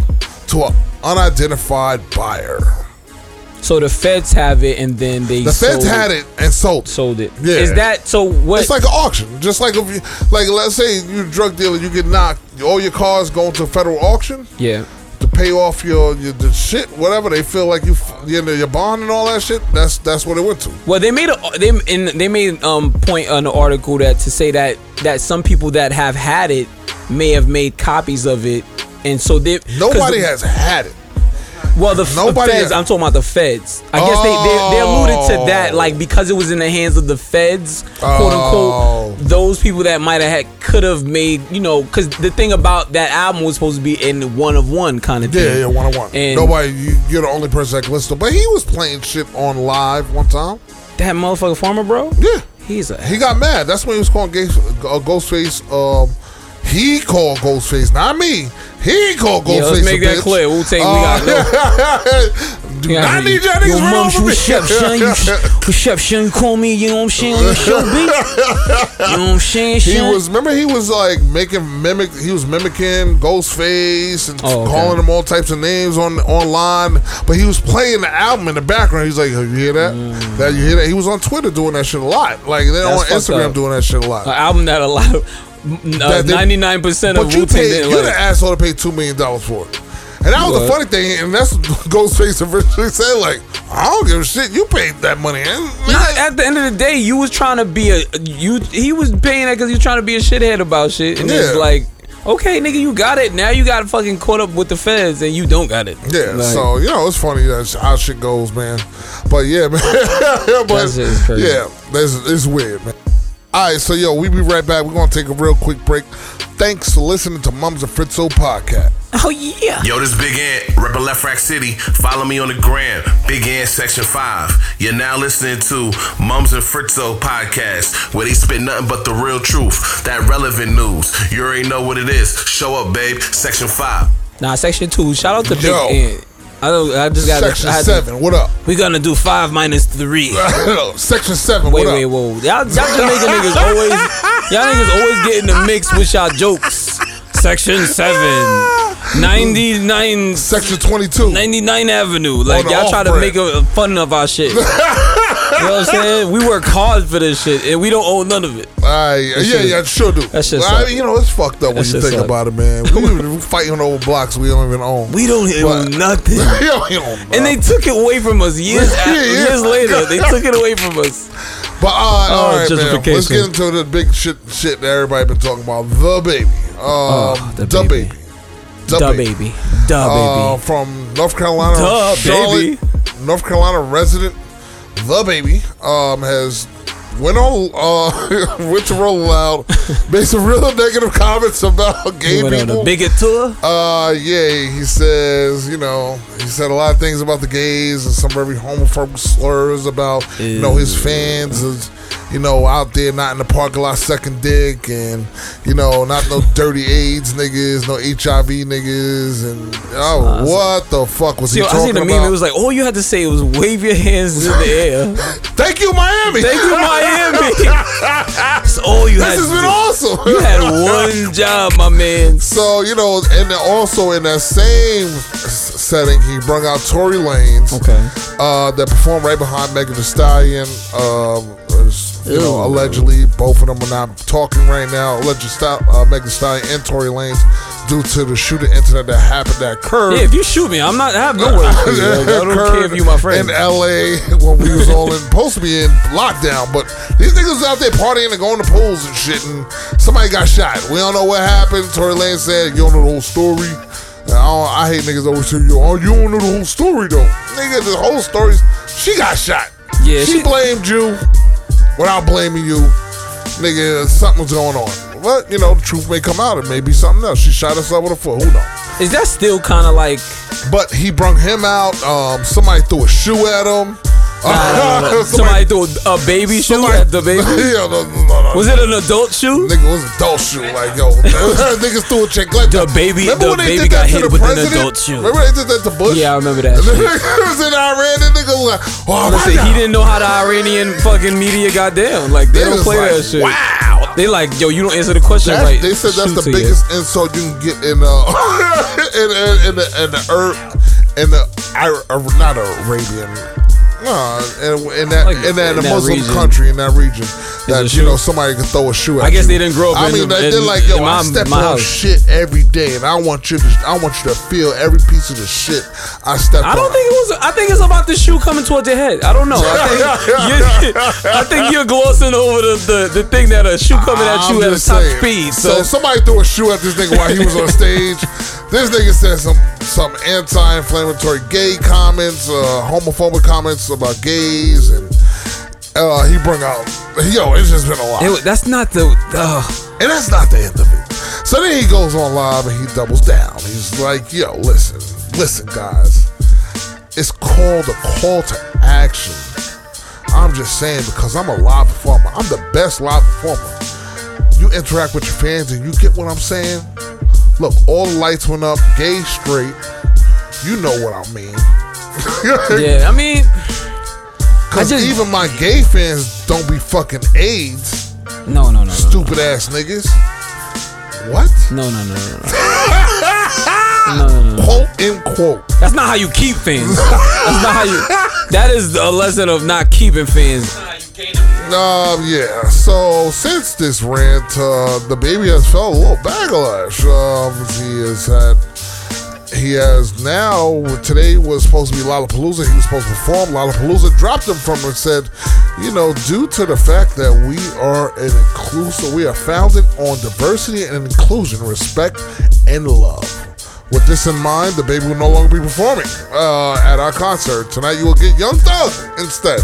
to an unidentified buyer.
So the feds have it, and then they
The feds had it and sold.
Sold it.
Yeah.
Is that so? What?
It's like an auction, just like if you, like let's say you're a drug dealer, you get knocked, all your cars going to a federal auction.
yeah.
To pay off your, your the shit, whatever they feel like you you know your bond and all that shit. That's that's what it went to.
Well, they made a they and they made um point on the article that to say that that some people that have had it may have made copies of it, and so they
Nobody
the-
has had it.
Well, the
Nobody-
feds. I'm talking about the feds. I guess they, they they alluded to that, like because it was in the hands of the feds, quote
Oh.
unquote. Those people that might have had could have made, you know, because the thing about that album was supposed to be in one of one kind of thing.
Yeah, yeah, one of one.
And-
Nobody, you, you're the only person that can listen to. But he was playing shit on live one time.
That motherfucker Pharma, bro.
Yeah,
He's a
he got mad. That's when he was calling Gay, uh, Ghostface. Um, he called Ghostface, not me. He called Ghostface.
Yeah, let's make that
bitch.
clear. Wu-Tang, we got Yeah,
not need y'all niggas
Yo,
for me.
what's up, son? You, what's up, son? You call me, you know what I'm saying, on the show, B? You know what I'm saying,
He was remember he was like making mimic he was mimicking Ghostface and
Oh, okay.
calling him all types of names on online, but he was playing the album in the background. He's like, "You hear that? That you hear that?" He was on Twitter doing that shit a lot. Like they're on
Mm. That's
Instagram
up.
doing that shit a lot.
An album that a lot of
Uh,
ninety nine percent of Wu Tang didn't
you're
like.
the asshole to pay two million dollars for it. And that was the funny thing, and that's what Ghostface originally said. Like, I don't give a shit. You paid that money, and
Not at the end of the day, you was trying to be a you. He was paying that because you trying to be a shithead about shit, and it's like, okay, nigga, you got it. Now you got to fucking caught up with the feds, and you don't got it.
Yeah,
Like,
so you know it's funny that's how shit goes, man. But yeah, man. but
That shit is crazy.
yeah, it's, it's weird, man. All right, so yo, we be right back. We're gonna take a real quick break. Thanks for listening to Mums and Fritzo podcast.
oh yeah.
Yo, this Big Ant, reppin' Lefrak City. Follow me on the gram, Big Ant Section 5. You're now listening to Mums and Fritzo podcast, where they spit nothing but the real truth, that relevant news. You already know what it is. Show up, babe. Section 5.
Nah, section two. Shout out to Big
Yo.
Ant. I don't. I just got.
Section
I
seven, what up?
we gonna do five minus three.
Section seven,
Wait, wait, whoa. Y'all, y'all Jamaican niggas always, y'all niggas always get in the mix with y'all jokes. Section 7, 99,
Section twenty-two.
99 Avenue. Like, y'all try to
off-brand.
make a, fun of our shit. you know what I'm saying? We work hard for this shit, and we don't own none of it.
All right, yeah, yeah, sure do.
that shit
I
suck.
you know, it's fucked up when
That
you
shit
think
suck.
about it, man. We, we fighting over blocks we don't even own.
We don't own
But-
nothing.
We don't even own
And they took it away from us years
Yeah,
after,
yeah.
years later. They took it away from us.
But uh, all right, man.
justification.
Let's get into the big shit shit that everybody been talking about. The baby, um,
Oh, the
the
baby.
baby,
Duh, baby. Duh,
Uh,
baby.
from North Carolina,
Duh,
Charlotte, North Carolina resident, the baby, um, has went on uh went to roll out, made some real negative comments about gay
went on
people.
a bigot tour.
Uh, yeah, he says, you know, he said a lot of things about the gays and some very homophobic slurs about, you know, his fans is, you know, out there not in the parking lot sucking dick and, you know, not no dirty AIDS niggas, no HIV niggas, and oh, what the fuck was
See,
he
I
talking
seen the
about?
meme. It was like all you had to say was wave your hands in the air.
Thank you, Miami.
Thank you, Miami. That's all you
this
had.
has been
do.
awesome.
You had one job, my man.
So you know, and also in that same setting, he brought out Tory Lanez,
Okay.
uh, that performed right behind Megan Thee Stallion. Um, you know, allegedly both of them are not talking right now. Allegedly, Sta- uh, Megan Stallion and Tory Lanez, due to the shooting incident that happened that occurred.
Yeah, if you shoot me, I'm not. I have no you. I don't care if you my friend.
In LA, when we was all in, supposed to be in lockdown, but these niggas out there partying and going to pools and shit, and somebody got shot. We don't know what happened. Tory Lane said, "You don't know the whole story." I, I hate niggas always say, "Yo, oh, you don't know the whole story though." Nigga, the whole story. She got shot.
Yeah,
she,
she-
blamed you without blaming you. Nigga, something's going on. But you know, the truth may come out. It may be something else. She shot herself with a foot. Who knows?
Is that still kind of like?
But he brung him out. Um, somebody threw a shoe at him.
Somebody threw a baby shoe
somebody-
at the baby.
yeah, no, no, no.
Was it an adult shoe?
Nigga it was adult shoe. Like, yo, niggas threw a chick. Like,
The baby-
remember
the
when they
baby
did
got
that
hit with an adult shoe.
Remember they did that to Bush?
Yeah, I remember that.
And then
shit.
it was in Iran. The nigga was like, oh,
Listen, he didn't know how the Iranian fucking media got down. Like they
They
don't play
like,
that shit.
Wow.
They like, yo, you don't answer the question
That's-
right.
they said that's the
to you.
biggest insult you can get in uh in, in, in the in the Ur- in the uh, not Arabian. No, in, in that
Like,
in that,
in that
Muslim
region.
country in that region. that you know somebody could throw a shoe at
I guess
you.
they didn't grow up
I mean,
the-
they-
in-
they're like, yo,
in
I
my-
step
my
on
house.
shit every day, and I want you to, I want you to feel every piece of the shit I step on.
I don't think it was. I think it's about the shoe coming towards your head. I don't know. I think, you're, I think you're glossing over the, the, the thing that a shoe coming at you
I'm
at a top
saying.
speed.
So
So,
somebody threw a shoe at this nigga while he was on stage. this nigga said some some anti-inflammatory gay comments, uh, homophobic comments about gays, and uh, he brought out yo. It's just been a lot,
it, that's not the. Uh,
and that's not the end of it. So then he goes on live and he doubles down. He's like, yo, listen, listen, guys. It's called a call to action. I'm just saying because I'm a live performer. I'm the best live performer. You interact with your fans and you get what I'm saying. Look, all the lights went up, gay, straight. You know what I mean.
yeah, I mean,
Because even my gay fans don't be fucking AIDS,
no, no, no, no,
stupid ass niggas. What?
no, no, no, no, no. No, no, no.
Quote in quote.
That's not how you keep fans. That's not how you. That is a lesson of not keeping fans.
Um, yeah. So since this rant, uh, the baby has felt a little backlash. Um, he has had. He has now. Today was supposed to be Lollapalooza. He was supposed to perform. Lollapalooza dropped him from and said, you know, due to the fact that we are an inclusive, we are founded on diversity and inclusion, respect and love. With this in mind, the baby will no longer be performing uh, at our concert tonight. You will get Young Thug instead.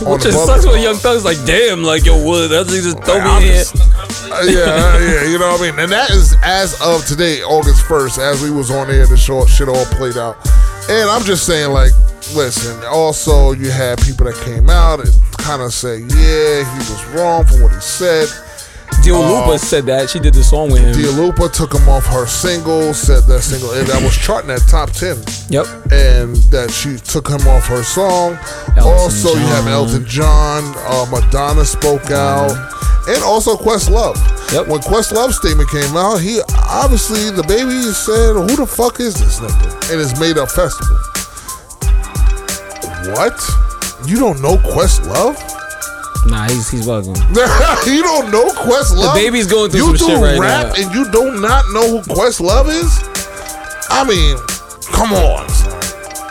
Which just sucks when Young Thug's like, damn, like yo, what? That's just throw me in
Uh, yeah, yeah, you know what I mean. And that is as of today, August first, as we was on air, the short shit all played out. And I'm just saying, like, listen. Also, you had people that came out and kind of say, yeah, he was wrong for what he said.
Dua Lipa said that she did the song with him.
Dua Lipa took him off her single, said that single and that was charting at top ten.
Yep.
and that she took him off her song.
Elton
also, you have Elton John, uh, Madonna spoke out, and also Questlove.
Yep.
When Questlove's statement came out, he obviously the baby said, "Who the fuck is this nigga?" And it's made up festival. What? You don't know Questlove?
Nah, he's he's welcome.
you don't know Questlove?
The baby's going through
you
some
do
shit right
rap
now.
and you do not know who Questlove is? I mean, come on.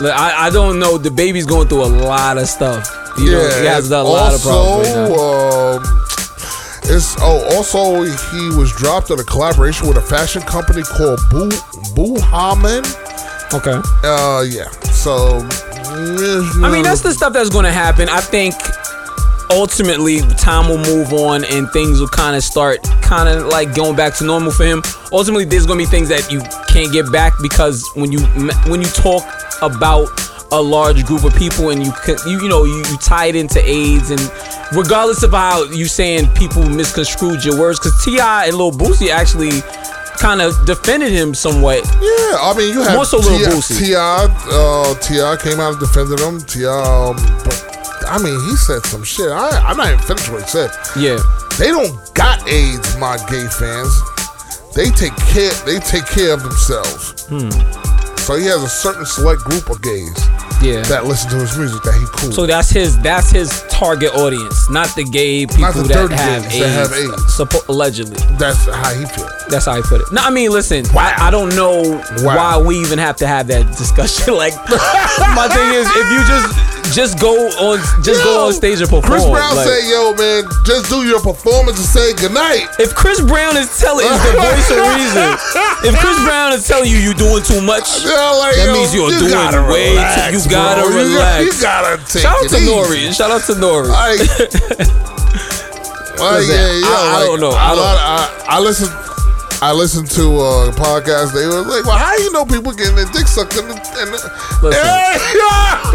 Like, I I don't know. The baby's going through a lot of stuff. You know, he has a lot of problems right now.
also, um, it's oh, also he was dropped in a collaboration with a fashion company called Boo Boo Haman.
Okay.
Uh, yeah. So,
I mean, that's the stuff that's going to happen. I think ultimately time will move on and things will kind of start kind of like going back to normal for him. Ultimately, there's going to be things that you can't get back because when you when you talk about a large group of people and you you you know you, you tie it into AIDS and regardless of how you saying people misconstrued your words because T.I. and Lil Boosie actually kind of defended him somewhat.
Yeah, I mean, you have
More so Lil
T.I.
Boosie.
T.I. Uh, T.I. came out and defended him. T.I. Um, I mean, he said some shit. I, I'm not even finished what he said.
Yeah.
They don't got AIDS, my gay fans. They take care. They take care of themselves.
Hmm.
So he has a certain select group of gays
Yeah.
that listen to his music that he cool.
So that's his that's his target audience, not the gay people
the
that have, AIDS,
that have AIDS.
suppo- allegedly.
That's how he feel.
That's how he put it. No, I mean, listen, I, I don't know
Wow.
why we even have to have that discussion. like, my thing is, if you just just go on, just go on stage and perform.
Chris Brown
like-
said, "Yo, man, just do your performance and say goodnight."
if Chris Brown is telling is the voice of reason, if Chris Brown is telling you you're doing too much,
Yeah, like,
That
yo,
means you're
you
doing
gotta
way too-
relax,
you gotta
bro. You
relax.
You, gotta take
shout out to
easy.
Nori. Shout out to Nori.
Like, well,
Listen,
yeah, yeah.
I- I don't know. I
I, I listen. I listened to uh, a podcast. They were like, "Well, how you know people getting their dick sucked in the?" In the yeah,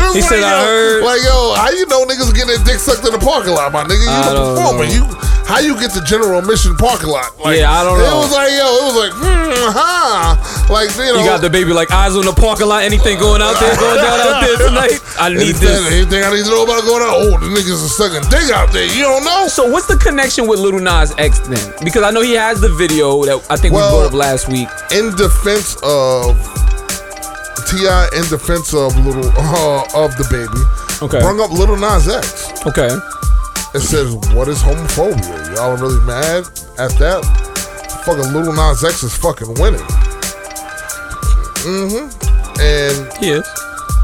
He said,
like,
"I
yo,
heard."
Like, yo, how you know niggas getting their dick sucked in the parking lot, my nigga? You
I know.
You how you get to General Mission parking lot? Like,
Yeah, I don't know.
It was like, yo, it was like, hmm, huh? Like, you know,
You got the baby like eyes on the parking lot. Anything going out there, going down out there tonight? I need
anything,
this.
anything I need to know about going out? Oh, the niggas are sucking dick out there. You don't know?
So what's the connection with Little Nas X then? Because I know he has the video that I think
Well-
we brought up last week.
in defense of T.I., in defense of little uh, of the baby,
Okay.
brung up Little Nas X.
Okay.
It says, "What is homophobia? Y'all are really mad at that? Fucking Little Nas X is fucking winning." Mm-hmm. And
Yes.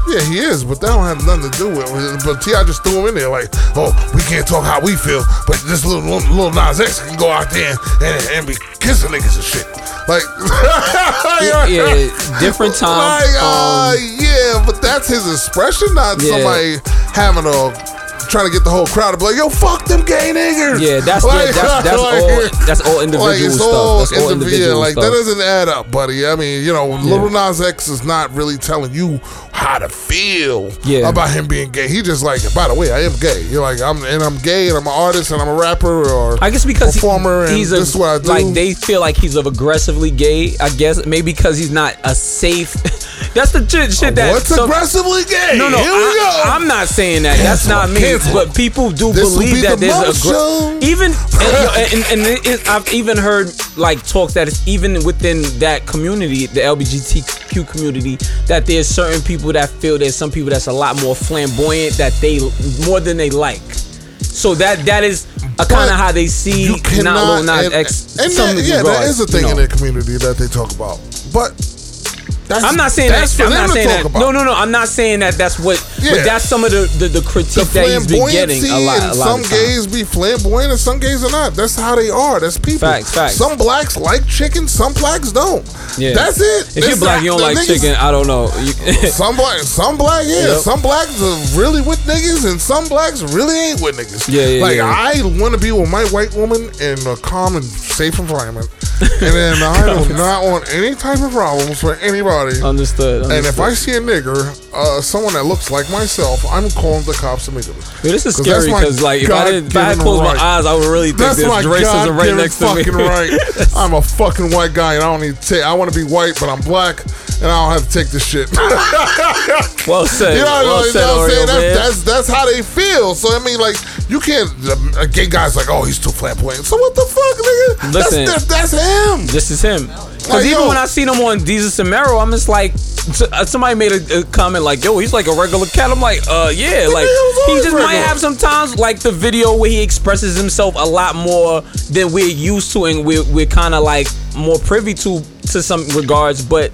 yeah, he is, but that don't have nothing to do with it. But T.I. just threw him in there like, "Oh, we can't talk how we feel, but this little little, little Nas X can go out there and, and be kissing niggas and shit." Like,
Yeah, different time.
like, uh,
um,
yeah, but that's his expression, not
Yeah.
somebody having a trying to get the whole crowd to be like, "Yo, fuck them gay niggers."
yeah, that's
Like,
yeah, that's that's
like,
all that's all individual
like it's
stuff.
all
That's all
individual.
individual
Like
stuff.
that doesn't add up, buddy. I mean, you know, Little Nas X is not really telling you how to feel
Yeah.
about him being gay. He just like, by the way, I am gay. You're like, I'm and I'm gay and I'm an artist and I'm a rapper or
I guess because he-
performer and
he's a,
this is what I do.
like they feel like he's of aggressively gay. I guess maybe because he's not a safe. that's the shit, shit that.
What's
some-
aggressively gay?
No, no,
Here we
I,
go.
I'm not saying that. That's not me.
cancel.
But people do
This
believe
be
that
the
there's
Mom
a
Show.
even and, and, and is- I've even heard like talks that it's even within that community, the LGBTQ community, that there's certain people that feel there's some people that's a lot more flamboyant that they more than they like. So that that is a kind of how they see
you
not
cannot.
Lil Nas
and,
X.
and
some
that, yeah, that
regards,
is a
you
thing
know.
in their community that they talk about, but. That's,
I'm not saying
that's
that. I'm not saying that.
about.
No, no, no. I'm not saying that. That's what.
Yeah.
But that's some of the the, the critique
the
that he's been getting a lot. A lot
some
of the time.
gays be flamboyant and some gays are not. That's how they are. That's people.
Facts, facts.
Some blacks like chicken, some blacks don't.
Yeah.
That's it.
If you're black, you don't like
niggas-
chicken. I don't know.
Some black, some black, yeah.
Yep.
Some blacks are really with niggas, and some blacks really ain't with niggas.
Yeah, yeah,
Like
yeah.
I want to be with my white woman in a calm and safe environment, and then I do not want any type of problems for anybody.
Understood.
And if. I see a nigger, uh, someone that looks like myself, I'm calling the cops immediately.
Dude, this is scary because like if I didn't, if I had closed
right.
my eyes, I would really think
That's
there's racism right next to me.
fucking right. I'm a fucking white guy, and I don't need to take. I want to be white, but I'm black, and I don't have to take this shit. well said. you know,
well said.
what
well
I'm
said,
saying? That's, that's that's how they feel. So I mean, like, you can't. A gay guy's like, oh, he's too flamboyant. So what the fuck, nigga?
Listen.
that's, that's, that's him.
This is him. Because
Like,
even
yo.
when I seen him on Desus and Mero, I'm like, uh, somebody made a, a comment like, "Yo, he's like a regular cat." I'm like, "Uh, yeah." Like he just might have sometimes like the video where he expresses himself a lot more than we're used to, and we're we're kind of like more privy to to some regards, but.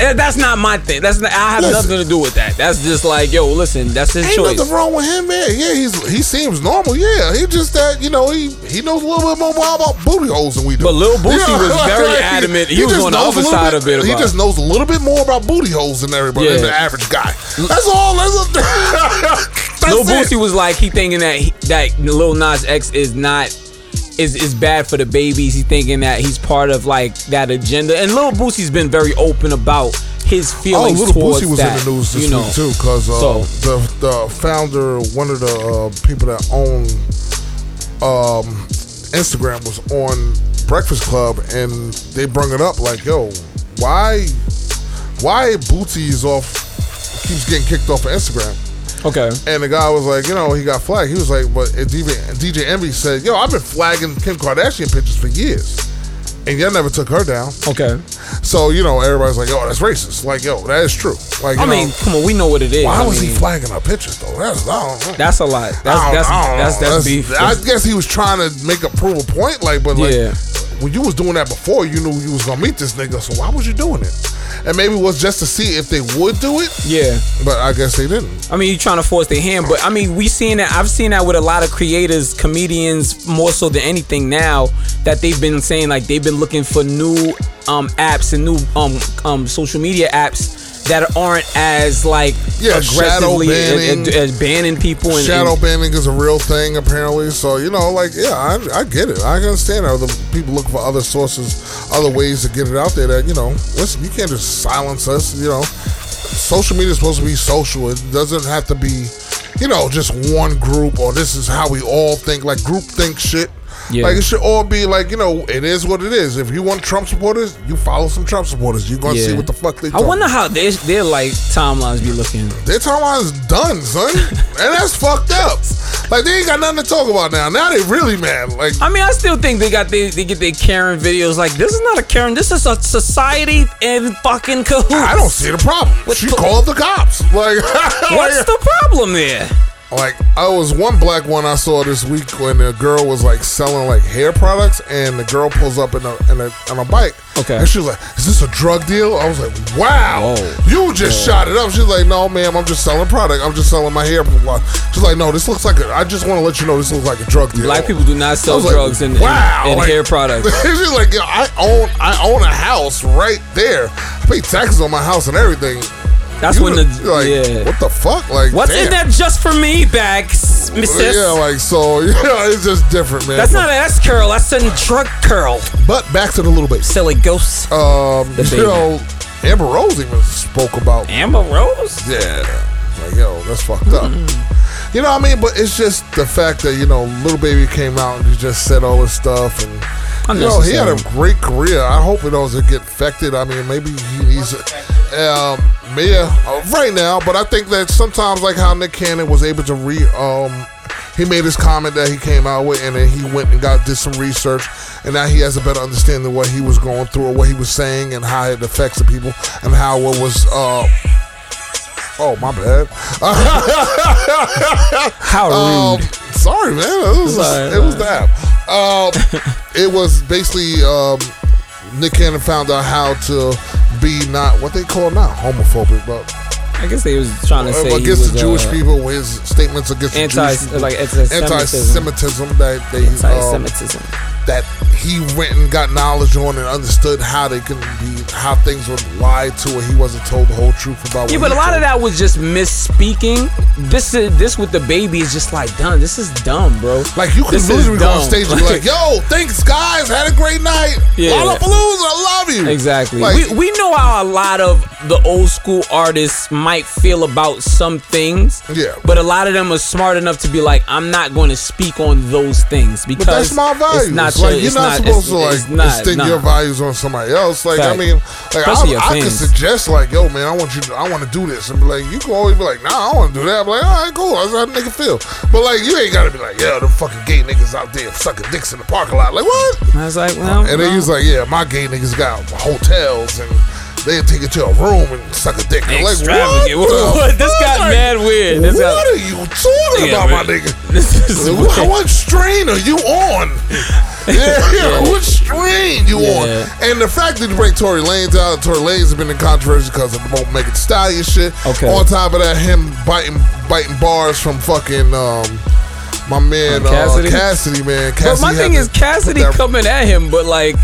That's not my thing. That's not, I have
Listen.
nothing to do with that. That's just like, yo, listen, that's his
Ain't
choice.
nothing wrong with him, man. Yeah, he's he seems normal. Yeah, he just that you know he he knows a little bit more about booty holes than we do.
But Lil Boosie
You know,
was very adamant. He was on the other side of it
He just knows a little bit more about booty holes than everybody,
Yeah.
than the average guy. That's all. That's, a, that's
Lil
it.
Boosie was like he thinking that he, that Lil Nas X is not is is bad for the babies. He thinking that he's part of like that agenda. And Lil Boosie's been very open about his
Oh,
feelings
little
towards
Boosie was
that.
in the news this
you know.
week too, because uh,
So-
the the founder, one of the uh, people that own um, Instagram, was on Breakfast Club, and they brung it up like, "Yo, why, why Boosie is off, keeps getting kicked off of Instagram."
Okay.
And the guy was like, you know, he got flagged. He was like, but DJ, DJ Envy said, yo, I've been flagging Kim Kardashian pictures for years. And y'all never took her down.
Okay.
So, you know, everybody's like, yo, that's racist. Like, yo, that is true. Like, you
I mean, come on, we know what it is.
why
I
was he flagging her pictures, though? That's, know.
That's a lot. That's that's that's,
know.
that's beef.
I guess he was trying to make a prove a point, like, but like,
Yeah.
When you was doing that before, you knew you was gonna meet this nigga. So why was you doing it? And maybe it was just to see if they would do it,
yeah.
but I guess they didn't.
I mean, you trying to force their hand, but I mean, we seen that. I've seen that with a lot of creators, comedians, more so than anything now. That they've been saying like they've been looking for new um, apps and new um, um, social media apps that aren't as like
Yeah,
aggressively
banning.
banning people and,
Shadow
and
banning is a real thing, apparently. So you know, like, yeah, I, I get it. I understand how the people look for other sources, other ways to get it out there. That you know, listen, you can't just silence us. You know, social media is supposed to be social. It doesn't have to be, you know, just one group or this is how we all think. Like group think shit.
Yeah.
Like it should all be like you know, it is what it is. If you want Trump supporters, you follow some Trump supporters. You're gonna see what the fuck they.
Do.
I
wonder how their their like timelines be looking.
their timeline's done, son. and that's fucked up. Like they ain't got nothing to talk about now. Now they really mad. Like
I mean, I still think they got they, they get their Karen videos. Like this is not a Karen. This is a society and fucking cahoots.
I don't see the problem.
What's
she
the-
called the cops. Like
What's the problem there?
Like I was one black one I saw this week when the girl was like selling like hair products, and the girl pulls up in a, in a on a bike.
Okay.
and she was like, "Is this a drug deal?" I was like, "Wow,
Whoa.
you just shot it up." She's like, "No, ma'am, I'm just selling product. I'm just selling my hair." She's like, "No, this looks like a. I just want to let you know this looks like a drug deal."
Black people do not sell
was like,
drugs and, and-
wow,
and
like-
hair products.
She's like, "Yo, I own I own a house right there. I pay taxes on my house and everything."
That's
You
when the
like,
yeah.
what the fuck? Like,
What's
damn.
in that just for me bag, missus?
Yeah, like so. Yeah, it's just different, man.
That's not an S curl. That's a drug curl.
But back to the little baby.
Silly ghost.
Um,
The
you know, Amber Rose even spoke about.
Amber Rose.
Yeah, like yo, that's fucked up. You know what I mean? But it's just the fact that you know, little baby came out and he just said all this stuff, and know, he had a great career. I hope it doesn't get affected. I mean, maybe he needs. Um, yeah, uh, right now, but I think that sometimes, like how Nick Cannon was able to re, um, he made his comment that he came out with, and then he went and got did some research, and now he has a better understanding of what he was going through, or what he was saying, and how it affects the people, and how it was. Uh, oh my bad.
How rude.
Um, sorry, man. It was,
Sorry,
it was that. Um, it was basically um, Nick Cannon found out how to be not what they call not homophobic, but
I guess they was trying to say he
against
was,
the Jewish
uh,
people, his statements against
anti,
the Jewish
like anti-Semitism,
that they um,
Anti-Semitism.
that he went and got knowledge on and understood how they can be how things were lied to, and he wasn't told the whole truth about.
Yeah, but a
he
lot of that was just misspeaking. This is this with the baby is just like dumb. This is dumb, bro.
Like you could literally go on stage and be like, "Yo, thanks guys, had a great night.
Yeah.
Lollapalooza, I love you."
Exactly.
Like,
we, we know how a lot of the old school artists might feel about some things.
Yeah.
But a lot of them are smart enough to be like, I'm not going to speak on those things because
But that's my values.
it's not
like
your-
you're not,
it's-
supposed to like
not,
extend
nah.
your values on somebody else. Like I mean, like I,
Especially your
I can suggest like, yo, man, I want you, to, I want to do this, and be like, you can always be like, nah, I don't want to do that. I'm like, all right, cool, that's how nigga feel. But like, you ain't gotta be like, yeah, the fucking gay niggas out there sucking dicks in the parking lot. Like what?
I was like, well,
And then
well,
he's like, yeah, my gay niggas got hotels and. They take you to a room and suck a dick. Like, what?
Extravagant. What-
the
what? This got
Like,
mad weird. This
what
got-
are you talking
Yeah,
about, my nigga?
This is
What,
weird.
what strain are you on? yeah, yeah, what strain you on? And the fact that you bring Tory Lanez out, Tory Lanez has been in controversy because of the won't make it stallion shit.
Okay.
On top of that, him biting biting bars from fucking um my man
Cassidy?
Uh, Cassidy, man.
But my thing is, Cassidy coming at him, but like,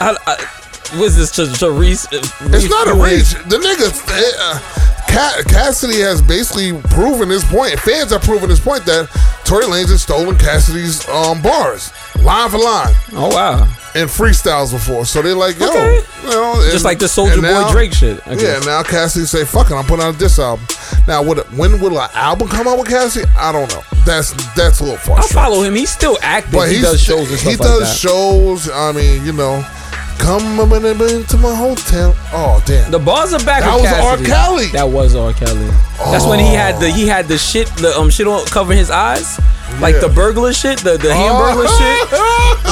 I, I, was this to, to Reese?
It's not a reach. The nigga, uh, Cassidy has basically proven his point. Fans have proven his point that Tory Lanez has stolen Cassidy's um, bars, line for line,
Oh wow!
and freestyles before. So they're like, yo,
Okay.
you know,
Just like the
Soulja
Boy
now-
Drake shit. I
Yeah, now Cassidy say, "Fuck it, I'm putting out this album." Now, would it, when will an album come out with Cassidy? I don't know. That's that's a little far.
I follow him. He's still active.
But
he does shows and stuff
He
like
does
that.
shows. I mean, you know, come to my hotel. Oh damn.
The bars are back.
That
with
was R. Kelly.
That was R. Kelly. That's when he had the he had the shit the um shit on covering his eyes, like
Yeah.
the burglar shit, the the hamburger shit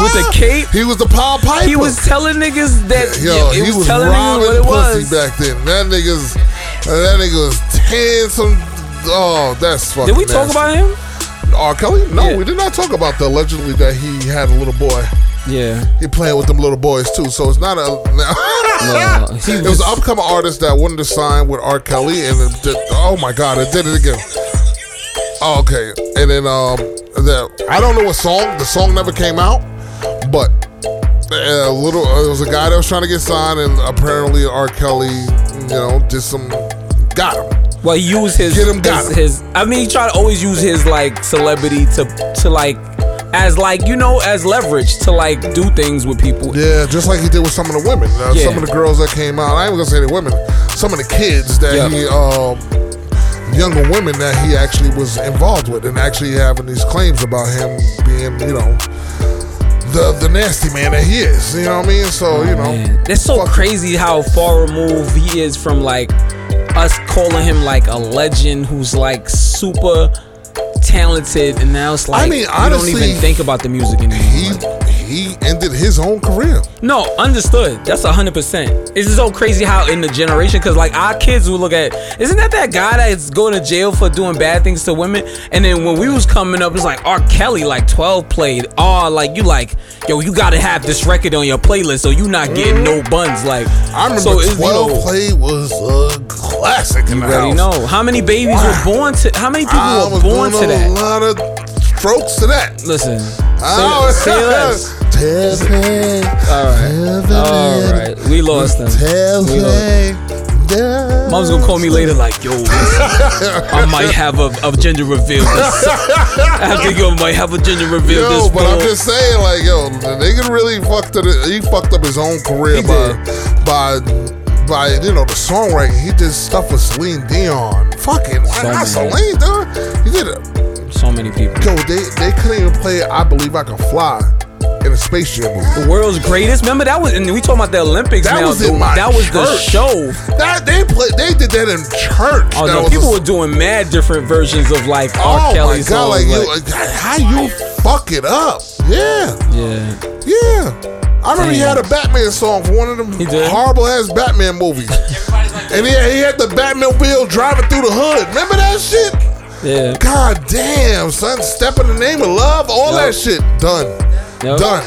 with the cape.
He was the Pied Piper.
He was telling niggas that
Yo,
yeah,
he
was,
was
telling niggas
robbing
what it
pussy
was.
back then. That nigga's that nigga was ten some. Oh, that's fucking.
Did we talk about him?
R. Kelly? No,
Yeah.
we did not talk about the allegedly that he had a little boy.
Yeah.
He playing with them little boys too, so it's not a.
No,
it was
was-
an upcoming artist that wanted to sign with R. Kelly, and it did, oh my god, it did it again. Oh, okay, and then um, the I don't know what song. The song never came out, but a little. Uh, it was a guy that was trying to get signed, and apparently R. Kelly, you know, did some, got him.
Well, he used his
Get him, got
his,
him.
his. I mean, he tried to always use his like celebrity to to like as like you know as leverage to like do things with people.
Yeah, just like he did with some of the women. Uh,
Yeah.
Some of the girls that came out. I ain't gonna say the women. Some of the kids that
Yeah.
he, um, younger women that he actually was involved with, and actually having these claims about him being, you know, the the nasty man that he is. You know what I mean? So you know,
Oh, Man, it's so
fuck-
crazy how far removed he is from like us calling him like a legend who's like super talented, and now it's like I
mean,
you
honestly,
don't even think about the music anymore.
He he ended his own career.
No, understood. That's hundred percent. It's just so crazy how in the generation, because like our kids will look at, isn't that that guy that's going to jail for doing bad things to women? And then when we was coming up, it's like R. Kelly, like twelve played. Oh, like you like, yo, you gotta have this record on your playlist, so you not getting no mm-hmm. buns. Like
I remember
so it's, you
12
know,
play was a classic in
You
the
already
house.
know how many babies were born to. How many people
I
were born to
a lot of strokes to that.
Listen,
Oh,
say, say less. All right, all right. We lost them. We lost. Mom's gonna call me later, like, yo, I might have a, a gender reveal. This. I think yo might have a gender reveal.
Yo,
this,
but
bro.
I'm just saying, like, yo, the nigga really fucked it. He fucked up his own career
He
by,
did.
by, by, you know, the songwriting. He did stuff with Celine Dion. Fucking,
So
not. Celine, dude. He did it.
so many people.
Yo, they they couldn't even play "I Believe I Can Fly" in a spaceship movie.
The world's greatest. Remember that was, and we talking about the Olympics
That
now.
was in my
that was the
church.
show.
That they played, they did that in church.
Oh
That
no, people
a-
were doing mad different versions of like R.
Oh
Kelly
my god!
songs.
Like, you,
like-
how you fuck it up? Yeah,
yeah.
yeah. I remember he had a Batman song for one of them horrible ass Batman movies, and he had, he had the Batmobile driving through the hood. Remember that shit?
Yeah.
God damn, son! Step in the name of love, all
Yup.
that shit done,
Yup.
done.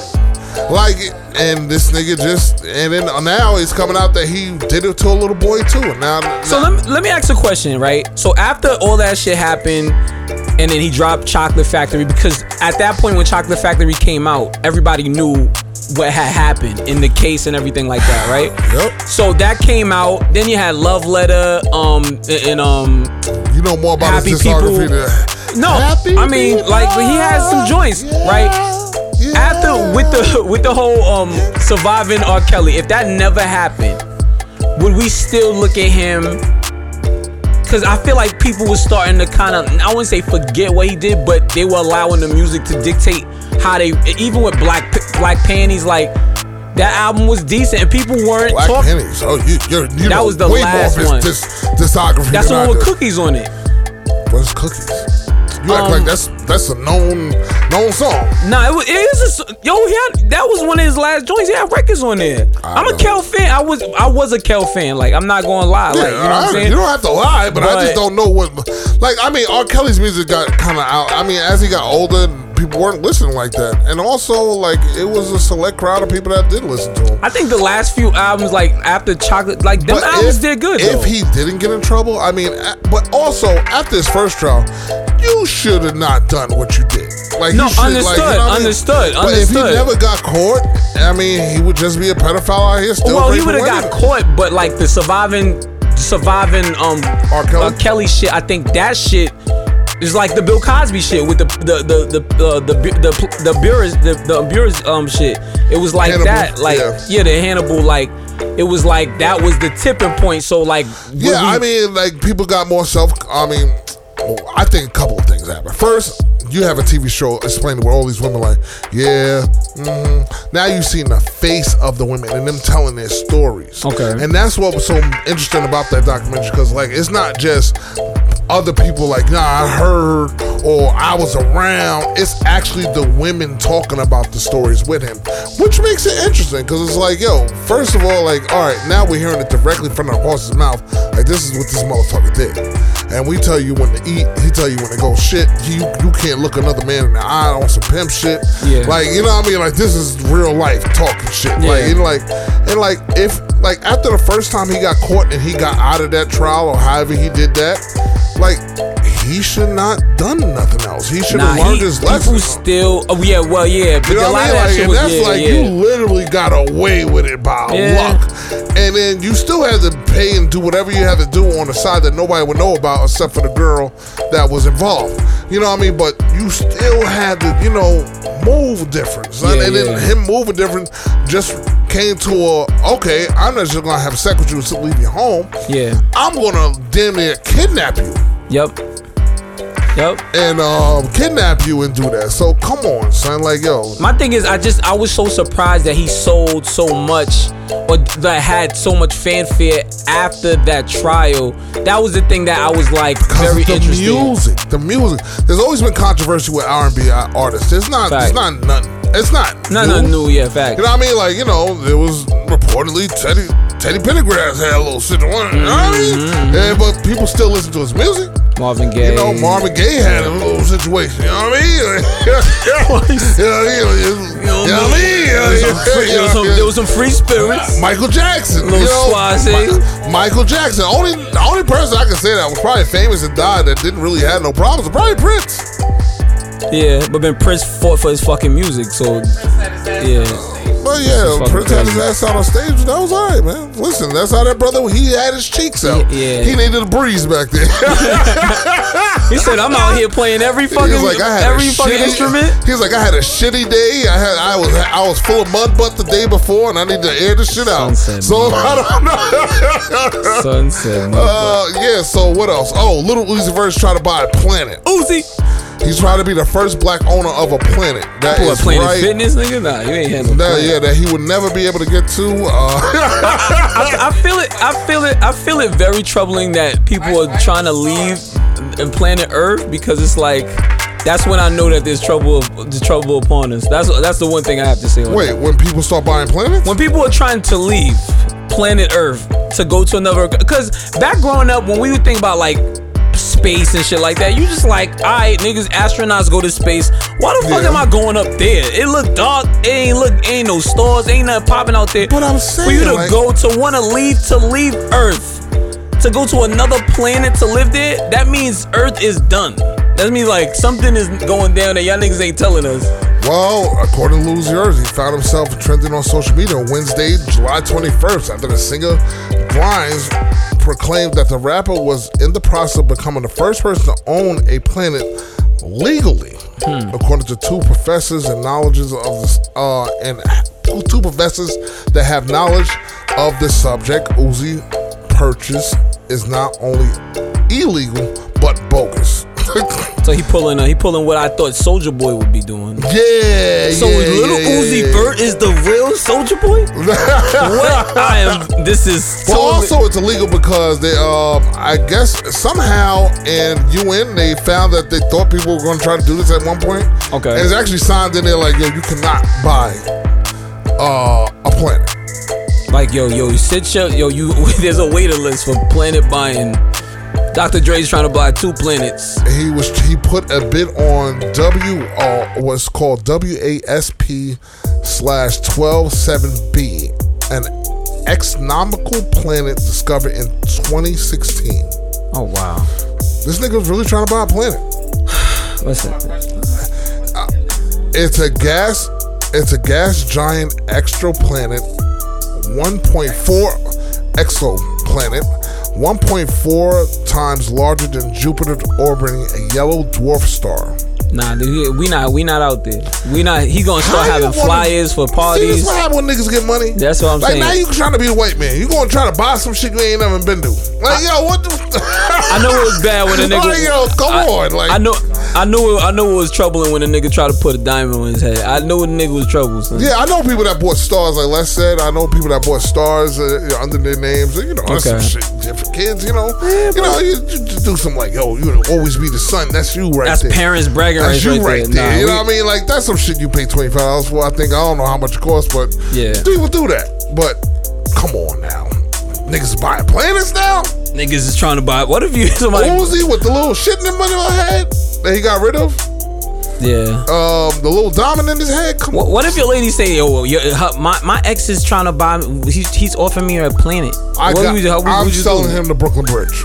Like, and this nigga just, and then now he's coming out that he did it to a little boy too. And now,
So let me, let me ask a question, right? So after all that shit happened, and then he dropped Chocolate Factory because at that point when Chocolate Factory came out, everybody knew what had happened in the case and everything like that, right?
Yep.
So that came out. Then you had Love Letter, um, and, and, um,
you know more about
Happy People-
than
no,
Happy
I mean
people.
like he has some joints, right? After with the with the whole um surviving R. Kelly, if that never happened, would we still look at him? Because I feel like people were starting to kind of I wouldn't say forget what he did, but they were allowing the music to dictate how they even with Black Black Panties like. That album was decent, and people weren't
Black
talking.
Pennies. Oh, you, you're, you
That
know
the
way
last
more of
one.
dis- discography.
That's the one with cookies on it.
What's cookies? You act
Um,
like that's that's a known known song.
Nah, it was, it is a, yo. He had that was one of his last joints. He had records on there.
I
I'm a. Kel fan. I was I was a Kel fan. Like I'm not gonna lie. like you know what
I-
I'm saying.
you don't have to lie, but, I just don't know what. Like, I mean, R. Kelly's music got kind of out. I mean, as he got older, people weren't listening like that, and also like it was a select crowd of people that did listen to him.
I think the last few albums, like after Chocolate, like them
But
albums
if-
did good.
If
though.
he didn't get in trouble, I mean, but also after his first trial, you should have not done what you did. Like,
No,
you should,
understood,
like, you know what I mean?
understood,
But if he never got caught, I mean, he would just be a pedophile out here still.
well, he would have got caught, but like the surviving, surviving um
R. Kelly?
uh, Kelly shit. I think that shit. Is like the Bill Cosby shit with the the the the uh, the the the Buress the the Buress um shit. It was like
Hannibal,
that, like
yeah.
yeah. the Hannibal, like it was like that was the tipping point. So like
Yeah,
we-
I mean, like people got more self. I mean, I think a couple of things happened. First, you have a TV show explaining where all these women like, yeah. mhm. Now you've seen the face of the women and them telling their stories.
Okay.
and that's what was so interesting about that documentary because like it's not just other people like, nah, I heard or I was around. It's actually the women talking about the stories with him, which makes it interesting because it's like, yo, first of all, like, all right, now we're hearing it directly from the horse's mouth. Like, this is what this motherfucker did. And we tell you when to eat, he tell you when to go shit. You you can't look another man in the eye on some pimp shit.
Yeah.
Like, you know what I mean? Like, this is real life talking shit. Like,
Yeah.
you know, like, and like, if, like, after the first time he got caught and he got out of that trial or however he did that, like, he should not done nothing else. He should have
nah,
learned
he,
his
people
lesson.
still. Oh yeah, well yeah, but
You know what I mean? Like,
that shit
and
was
that's
yeah,
like
yeah.
you literally got away with it by
Yeah.
luck, and then you still had to pay and do whatever you had to do on the side that nobody would know about except for the girl that was involved. You know what I mean? But you still had to, you know, move different. son. And then him moving different just came to a okay. I'm not just gonna have sex with you and still leave you home.
Yeah.
I'm gonna damn near kidnap you
Yep. Yep.
and um, kidnap you and do that. So come on, son. Like yo,
My thing is, I just I was so surprised that he sold so much, or that had so much fanfare after that trial. That was the thing that I was like very
the
interested. in.
music, the music. There's always been controversy with R&B artists. It's not,
Fact.
not nothing. It's not.
No,
new.
new, yeah, fact.
You know what I mean? Like, you know, it was reportedly Teddy Teddy Pendergrass had a little situation. You know what I mean?
Mm-hmm.
Yeah, but people still listen to his music.
Marvin Gaye.
You know, Marvin Gaye had a little situation. You know what I mean? you know, you know, you you know what I mean?
There was some free- there was some- there was some free spirits.
Michael Jackson.
Little
you know. Michael Jackson. Only the only person I can say that was probably famous and died that didn't really have no problems was probably Prince.
Yeah, but then Prince fought for his fucking music, so yeah.
But yeah, Prince had his ass out on stage. That was all right, man. Listen, that's how that brother he had his cheeks out.
Yeah.
He needed a breeze back there.
He said, "I'm out here playing every fucking
like,
every fucking
shitty,
instrument."
He was like, I had a shitty day. I had, I was, I was full of mud butt the day before, and I need to air the shit out.
Sunset
so
mud.
I don't know.
Sunset.
uh, yeah. So what else? Oh, Little Uzi Vert's trying to buy a planet.
Uzi.
He's trying to be the first black owner of a planet. That is
Planet
right.
Fitness, nigga? Nah, you ain't had no
That, yeah, that he would never be able to get to. Uh,
I, I feel it. I feel it. I feel it very troubling that people are trying to leave and planet Earth because it's like that's when I know that there's trouble. The trouble upon us. That's that's the one thing I have to say.
wait,
that.
when people start buying planets?
when people are trying to leave planet Earth to go to another, because back growing up when we would think about like space and shit like that, you just like, all right, niggas, astronauts go to space. Why the fuck
Yeah.
am I going up there? It look dark. It ain't look, ain't no stars, ain't nothing popping out there.
But I'm saying,
for you to
like-
go to want to leave to leave Earth to go to another planet to live there, that means Earth is done. That means like something is going down that y'all niggas ain't telling us.
Well, according to Lose Yours, he found himself trending on social media on Wednesday, July 21st, after the singer Grimes proclaimed that the rapper was in the process of becoming the first person to own a planet legally, according to two professors and knowledges of this, uh, and two professors that have knowledge of this subject. Uzi purchase is not only illegal but bogus.
So he pulling, uh, he pulling what I thought Soulja Boy would be doing.
yeah,
So
yeah,
little
yeah,
Uzi
yeah.
Vert is the real Soulja Boy. what? I am. This is
Well,
totally.
also it's illegal because they, um, I guess somehow in UN they found that they thought people were going to try to do this at one point.
Okay.
and it's actually signed in there like, yo, you cannot buy uh, a planet.
like yo, yo, sit your yo. You there's a waiting list for planet buying. Dr. Dre's trying to buy two planets.
He was he put a bid on W uh, what's called WASP slash twelve seven B, an exonomical planet discovered in 2016.
Oh wow.
This nigga was really trying to buy a planet.
Listen,
It's a gas. It's a gas giant exoplanet, 1.4 exoplanet, 1.4 times larger than Jupiter, orbiting a yellow dwarf star.
Nah, dude, we not we not out there. We not. He gonna start
How you
having
wanna-
flyers for
See, this
parties.
what happens when niggas get money.
That's what I'm saying.
like,
saying.
now you trying to be the white man. You gonna try to buy some shit you ain't never been to. Like, yo, what the?
I know it was bad when a nigga.
Like, yo, come
I,
on. Like,
I know, I knew, it, I knew it was troubling when a nigga tried to put a diamond on his head. I knew the nigga was trouble. Son.
Yeah, I know people that bought stars, like Les said. I know people that bought stars uh, under their names. You know, that's
Okay.
some shit different kids. You know, you know, you, you just do something like, yo, you always be the son. That's you right
That's
there.
parents bragging
That's you
right
right
there.
there.
Nah,
you
we-
know what I mean? Like that's some shit you pay twenty five dollars for. I think I don't know how much it costs, but
Yeah.
people do that. But come on now, niggas buying planets now.
Niggas is trying to buy. What if you somebody?
Uzi with the little shit in the money on my head that he got rid of.
Yeah.
Um, the little diamond in his head. Come
What,
on.
what if your lady say, "Yo, your, her, my my ex is trying to buy. He's he's offering me a planet.
I
what
got,
would you, how,
I'm
would you
selling him the Brooklyn Bridge.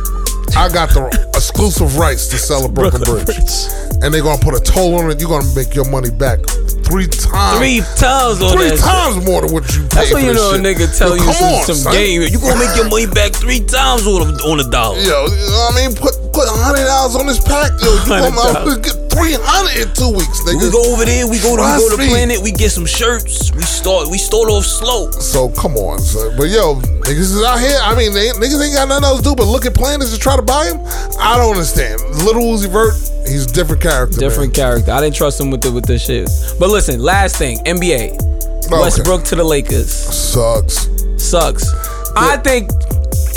I got the exclusive rights to sell a Brooklyn, Bridge. And they're gonna put a toll on it. You're gonna make your money back three times.
Three times on
Three
that. shit.
times more than what you paid
That's when you know a nigga tell
Yo,
you some,
on,
some game. You gonna make your money back three times on a, on a dollar.
Yo, you know what I mean? Put put hundred dollars on this pack. Yo, you
$100.
gonna get three hundred in two weeks, nigga.
We go over there. We go to we go to planet. We get some shirts. We start we start off slow.
So come on, son. But yo, niggas is out here. I mean, they, niggas ain't got nothing else to do but look at planets to try to buy him. I don't understand. Little Uzi Vert, he's a different character.
Different
man.
character. I didn't trust him with the with the shit. But listen, last thing, NBA.
Okay.
Westbrook to the Lakers
Sucks.
sucks. I think.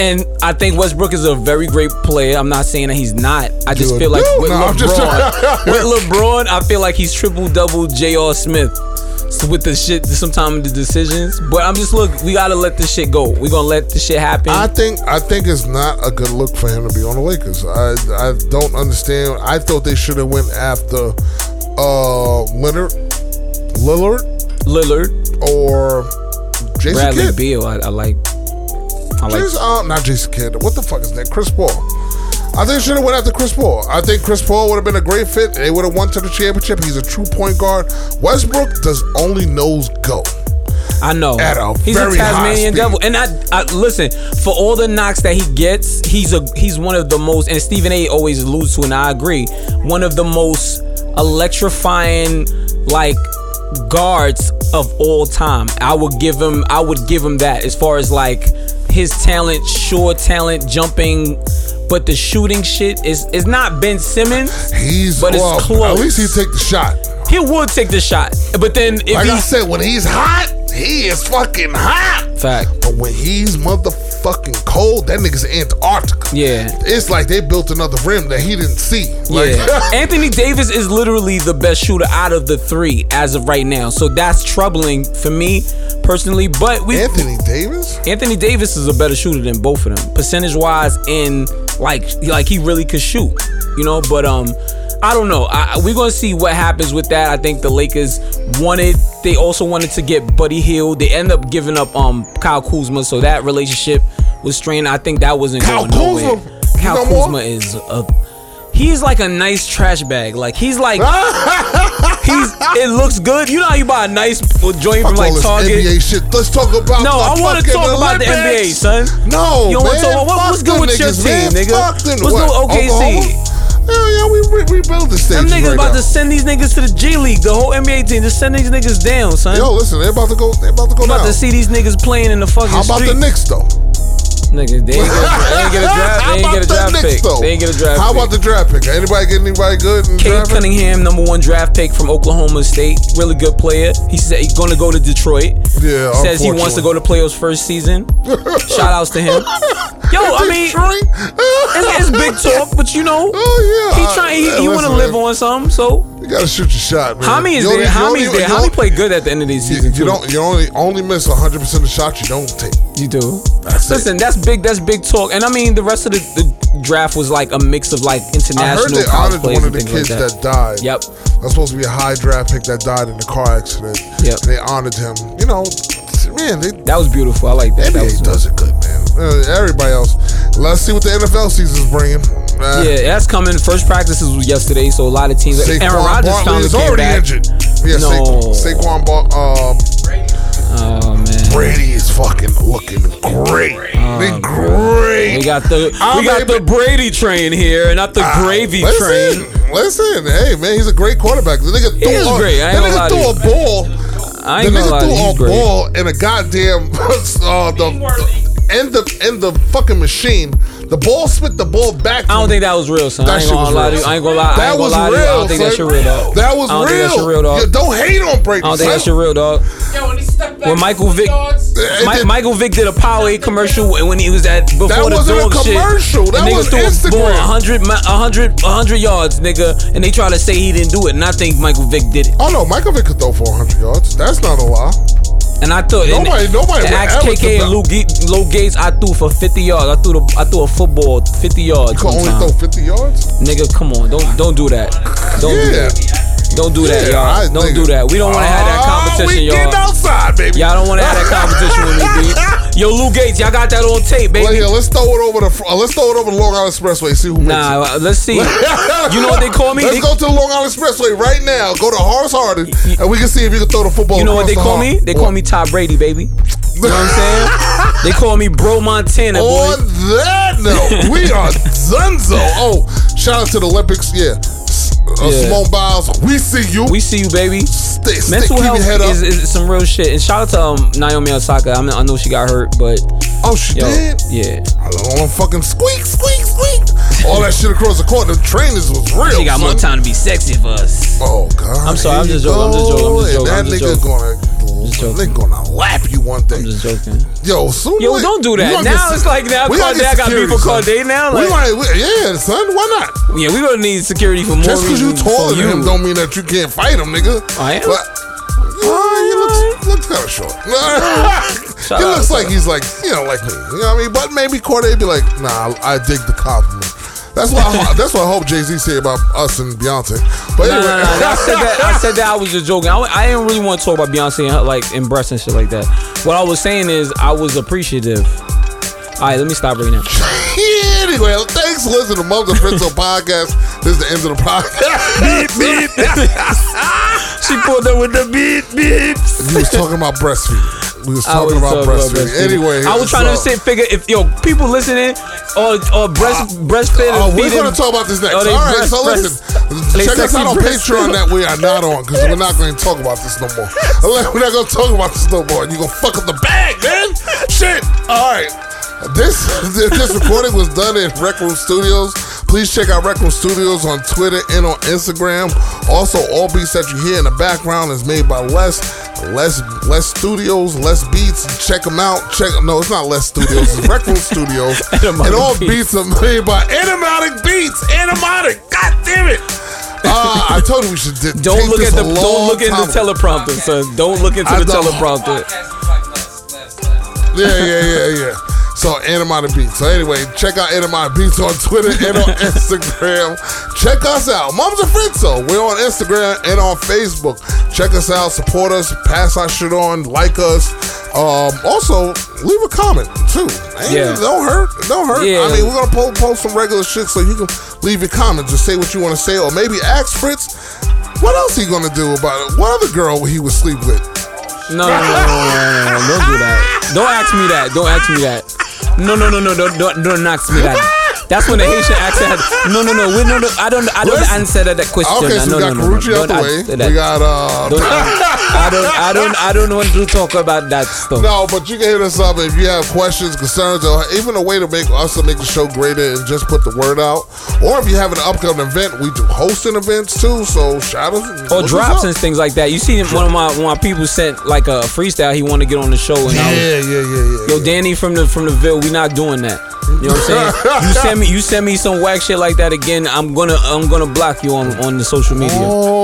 And I think Westbrook is a very great player. I'm not saying that he's not. I just
Good
feel like
dude.
with
No,
LeBron, with LeBron, I feel like he's triple double J.R. Smith. with the shit. Sometimes the decisions, but I'm just look. We gotta let this shit go. We gonna let this shit happen.
I think I think it's not a good look for him to be on the Lakers. I I don't understand. I thought they should have went after uh Leonard, Lillard,
Lillard,
or Jason
Bradley
Kidd.
Beal. I, I like. I like.
Jason, uh, not Jason Kidd. What the fuck is that? Chris Paul. I think should have went after Chris Paul. I think Chris Paul would have been a great fit. They would have won to the championship. He's a true point guard. Westbrook does only knows go.
I know.
At a
he's
very
a Tasmanian devil, and I, I listen for all the knocks that he gets. He's a he's one of the most, and Stephen A. always alludes to, and I agree. One of the most electrifying like guards of all time. I would give him. I would give him that as far as like his talent, sure talent, jumping. But the shooting shit is is not Ben Simmons.
He's
But it's close.
At least he take the shot.
He would take the shot, but then if
Like I said, when he's hot, he is fucking hot.
fact,
But when he's motherfucking cold, that nigga's Antarctica.
yeah.
It's like they built another rim that he didn't see. Like,
Yeah. Anthony Davis is literally the best shooter out of the three as of right now. So that's troubling for me personally. But we
Anthony Davis?
Anthony Davis is a better shooter than both of them, percentage wise, and like like he really could shoot, you know. But um, I don't know. I, we're gonna see what happens with that. I think the Lakers wanted. They also wanted to get Buddy Hield. They end up giving up um Kyle Kuzma, so that relationship was strained. I think that wasn't
Kyle
going nowhere.
Kuzma?
Kyle
No more?
Kuzma is a. He's like a nice trash bag. Like he's like he's. It looks good. You know how you buy a nice joint from like Target.
NBA shit. Let's talk about
No, I want to talk about the NBA, son.
No,
You don't
man.
want to talk about what, what's good with your
niggas,
team,
man.
nigga? What's
What,
good with OKC?
Oklahoma? Hell yeah, we re- rebuild the stage.
Them niggas
right
about
now.
to send these niggas to the G League, the whole NBA team. Just send these niggas down, son.
Yo, listen, they're about to go. They're about to go
I'm about
down.
to see these niggas playing in the fucking
How about
street.
the Knicks though?
Niggas, they ain't get a, they ain't get a draft. They ain't get a draft pick.
though?
They ain't get a draft.
How
pick.
about the draft pick? Anybody get anybody good in pick?
Cunningham, number one draft pick from Oklahoma State, really good player. He said he's gonna go to Detroit.
Yeah,
says he wants to go to playoffs first season. Shout outs to him. Yo, I mean, it's, it's big talk, but you know,
Oh yeah,
he trying. He, he want to live on something. So
You gotta shoot your shot, man.
Hami is
You
there.
you
Hami's there.
you
Hami played good at the end of the
You,
season.
you
too.
don't. You only only miss hundred percent of the shots you don't take.
You do.
That's it.
Listen, that's big. That's big talk. And I mean, the rest of the, the draft was like a mix of like international.
I heard they honored one of the kids
like
that.
that.
died.
Yep.
That's supposed to be a high draft pick that died in a car accident.
Yep.
And they honored him. You know, man, they,
That was beautiful. I like that. that was,
does it good, man. Uh, everybody else. Let's see what the NFL season's bringing. Uh,
Yeah, that's coming. First practices was yesterday, so a lot of teams.
Saquon
Aaron Rodgers finally
is
came
already
back.
injured. Yeah,
No.
Sa- Saquon Bar- um,
Oh man,
Brady is fucking looking great. they great.
we got the
I'm
we got the Brady train here, not the gravy
listen,
train.
Listen, hey man, he's a great quarterback. The nigga threw,
is
a,
great. I
nigga threw a ball.
I ain't gonna
nigga
lie, to you,
threw a
great.
ball in a goddamn uh, the in the in the fucking machine. The ball spit the ball back.
I don't think that was real, son.
That
I ain't
shit
gonna
was
lie to
real.
you. I ain't gonna lie.
That was
lie to you. I
real.
don't think that
son.
shit real, dog.
That was
I don't
real.
think that shit real, dog.
Yeah, don't hate on Brady.
I don't think
son.
that shit real, dog.
Yo, when he stepped back
When Michael Vick,
yards,
It
Mi-
did-
Michael Vick did a Powerade commercial when he was at before
That
the
wasn't a
dog shit.
commercial. That
and niggas
was
threw a ball
Instagram.
100, 100, 100 yards, nigga, and they try to say he didn't do it, and I think Michael Vick did it.
Oh no, Michael Vick could throw 400 yards. That's not a lie.
And I thought and-
Nobody- nobody
and
would
ask
ever
KK and Lou, Ge- Lou Gates. I threw for 50 yards. I threw the I threw a football 50 yards.
You can only
time.
throw 50 yards.
Nigga, come on, don't don't do that. Don't do
Yeah.
that. Don't do that,
Yeah,
y'all.
I-
don't do that. We don't want to have that
Oh,
competition,
we
y'all.
getting outside, baby.
Y'all don't want to have that competition with me, B. Yo, Lou Gates, y'all got that on tape, baby.
Well, yeah, let's throw it over the uh, let's throw it over the Long Island Expressway. See who makes
Nah,
it.
uh, let's see. You know what they call me?
Let's
They-
go to the Long Island Expressway right now. Go to Horace Harding, and we can see if you can throw the football.
You know what they
the
call me? They call
What?
me Todd Brady, baby. You know what I'm saying? they call me Bro Montana, boy.
On that note, we are Zunzo. Oh, shout out to the Olympics. Yeah. S- Uh,
Yeah.
Simone Biles, we see you.
We see you, baby.
stay, stay,
Mental
keep
health
your head up.
is, is some real shit. And shout out to um, Naomi Osaka. I mean, I know she got hurt, but
oh, she
yo,
did.
yeah,
I don't want fucking squeak, squeak, squeak. All that shit across the court. The trainers was real.
she got more time to be sexy for us.
Oh God!
I'm sorry, I'm just joking, I'm just joking, I'm just
And
joking,
That
I'm just
nigga
joking.
gonna,
joking.
nigga gonna lap you one day.
I'm just joking.
Yo, soon.
Yo,
we-
don't do that. Now
get
it's like now
we gotta
Corday,
get
I got beef
security,
with
son.
Corday now.
we
Like,
might, we, yeah, son. Why not?
yeah, we gonna need security for more
Just because you
reasons
taller than
you.
him don't mean that you can't fight him, nigga.
I am.
But, oh kind of short.
Shout
he looks
shout
like he's like you know like me. You know what I mean? But maybe Corday be like, nah, I dig the compliment. That's what I, that's what I hope Jay Z say about us and Beyonce. But
No,
anyway,
no, no, no. I said that. I said that. I was just joking. I, I didn't really want to talk about Beyonce and her, like and breasts and shit like that. What I was saying is I was appreciative. All right, let me stop right now.
anyway, thanks for listening to Mums and Fritzo podcast. This is the end of the podcast. Beep beep.
she pulled up with the beat, beats.
we was talking about breastfeeding. We was
I
talking
was
about
talking about
breastfeeding.
breastfeeding.
Anyway,
I was trying to say, figure if yo people listening or or breast uh, breastfeeding.
Oh, we're going to talk about this next.
Oh,
All right,
breast-
so listen.
they
Check us out on. Patreon that we are not on because we're not going to talk about this no more. We're not going to talk about this no more. You're going to fuck up the bag, man. Shit. All right. This this recording was done in Rec Room Studios. Please check out Rec Room Studios on Twitter and on Instagram. Also, all beats that you hear in the background is made by Les. Les Les Studios, Less Beats. Check them out. Check no, it's not Less Studios. It's Rec Room Studios. and all
Beats.
beats are made by Animatic Beats. Animatic. God damn it. Uh, I told you we should di-
Don't look at the don't look at the teleprompter, son. Don't look into
I
the
know.
teleprompter.
Yeah, yeah, yeah, yeah. So Animated Beats. So anyway, check out Animated Beats on Twitter and on Instagram. Check us out. Mums and Fritzo. We're on Instagram and on Facebook. Check us out, support us, pass our shit on, like us. Um, also, leave a comment too. Ain't-
Yeah.
Don't hurt. Don't hurt.
Yeah.
I mean, we're gonna post, post some regular shit so you can leave your comments and say what you want to say, or maybe ask Fritz. What else he gonna do about it? What other girl he would sleep with?
No, no, no, no, no, no, no, don't do that. Don't ask me that. Don't ask me that. No, no, no, no, don't, don't, don't ask me that. That's when the Haitian accent had. No, no, no, we, no, no. I don't, I don't answer that, question.
Okay, so
no,
we
no,
got
no, no,
out the way. We got uh
Don't, I don't, I don't, I don't want to talk about that stuff.
No, but you can hit us up if you have questions, concerns, or even a way to make us to make the show greater and just put the word out. Or if you have an upcoming event, we do hosting events too. So shout us
Or drops and things like that. You see, one of my one of my people sent like a freestyle. He wanted to get on the show, and I was,
Yeah, yeah, yeah, yeah.
Yo, Danny from the from the Ville, we not doing that. You know what I'm saying? you send me you send me some whack shit like that again, I'm gonna I'm gonna block you on on the social media.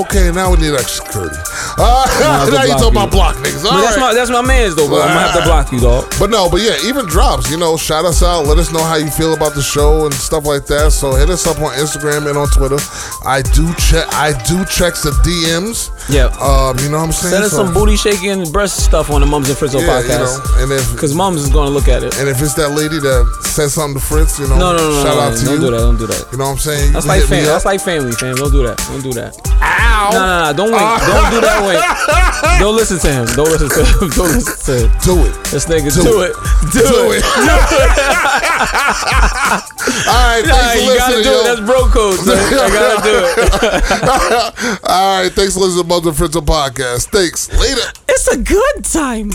Okay, now we need extra security. Uh, now you talking about block niggas. All
that's
right.
my that's my man's though, bro. I'm gonna have to block you, dog.
But no, but yeah, even drops, you know, shout us out. Let us know how you feel about the show and stuff like that. So hit us up on Instagram and on Twitter. I do check I do check the DMs.
Yeah.
Um, you know what I'm saying?
Send us
So-
some booty shaking breast stuff on the Mums and Fritzo
yeah, you
podcast.
know, and if
Cause Mums is gonna look at it.
and if it's that lady that said something to Fritz, you know,
No, no, no,
shout out to
don't
you.
do that. Don't do that.
You know what I'm saying? You
That's like
hit me
fam. That's like family, fam. Don't do that. Don't do that.
Ow!
No, no, no. Don't wait. Ah. Don't do that. Wait. Don't listen to him. Don't listen to him. Don't listen to him.
Do it.
This nigga
Do
do,
it.
it. Do,
Do
it.
it. All right,
Nah,
thanks for
you gotta
listening,
do
yo.
it. That's bro code. Son. I gotta do it.
All right, thanks for listening to Mother Fritz podcast. Thanks. Later.
It's a good time.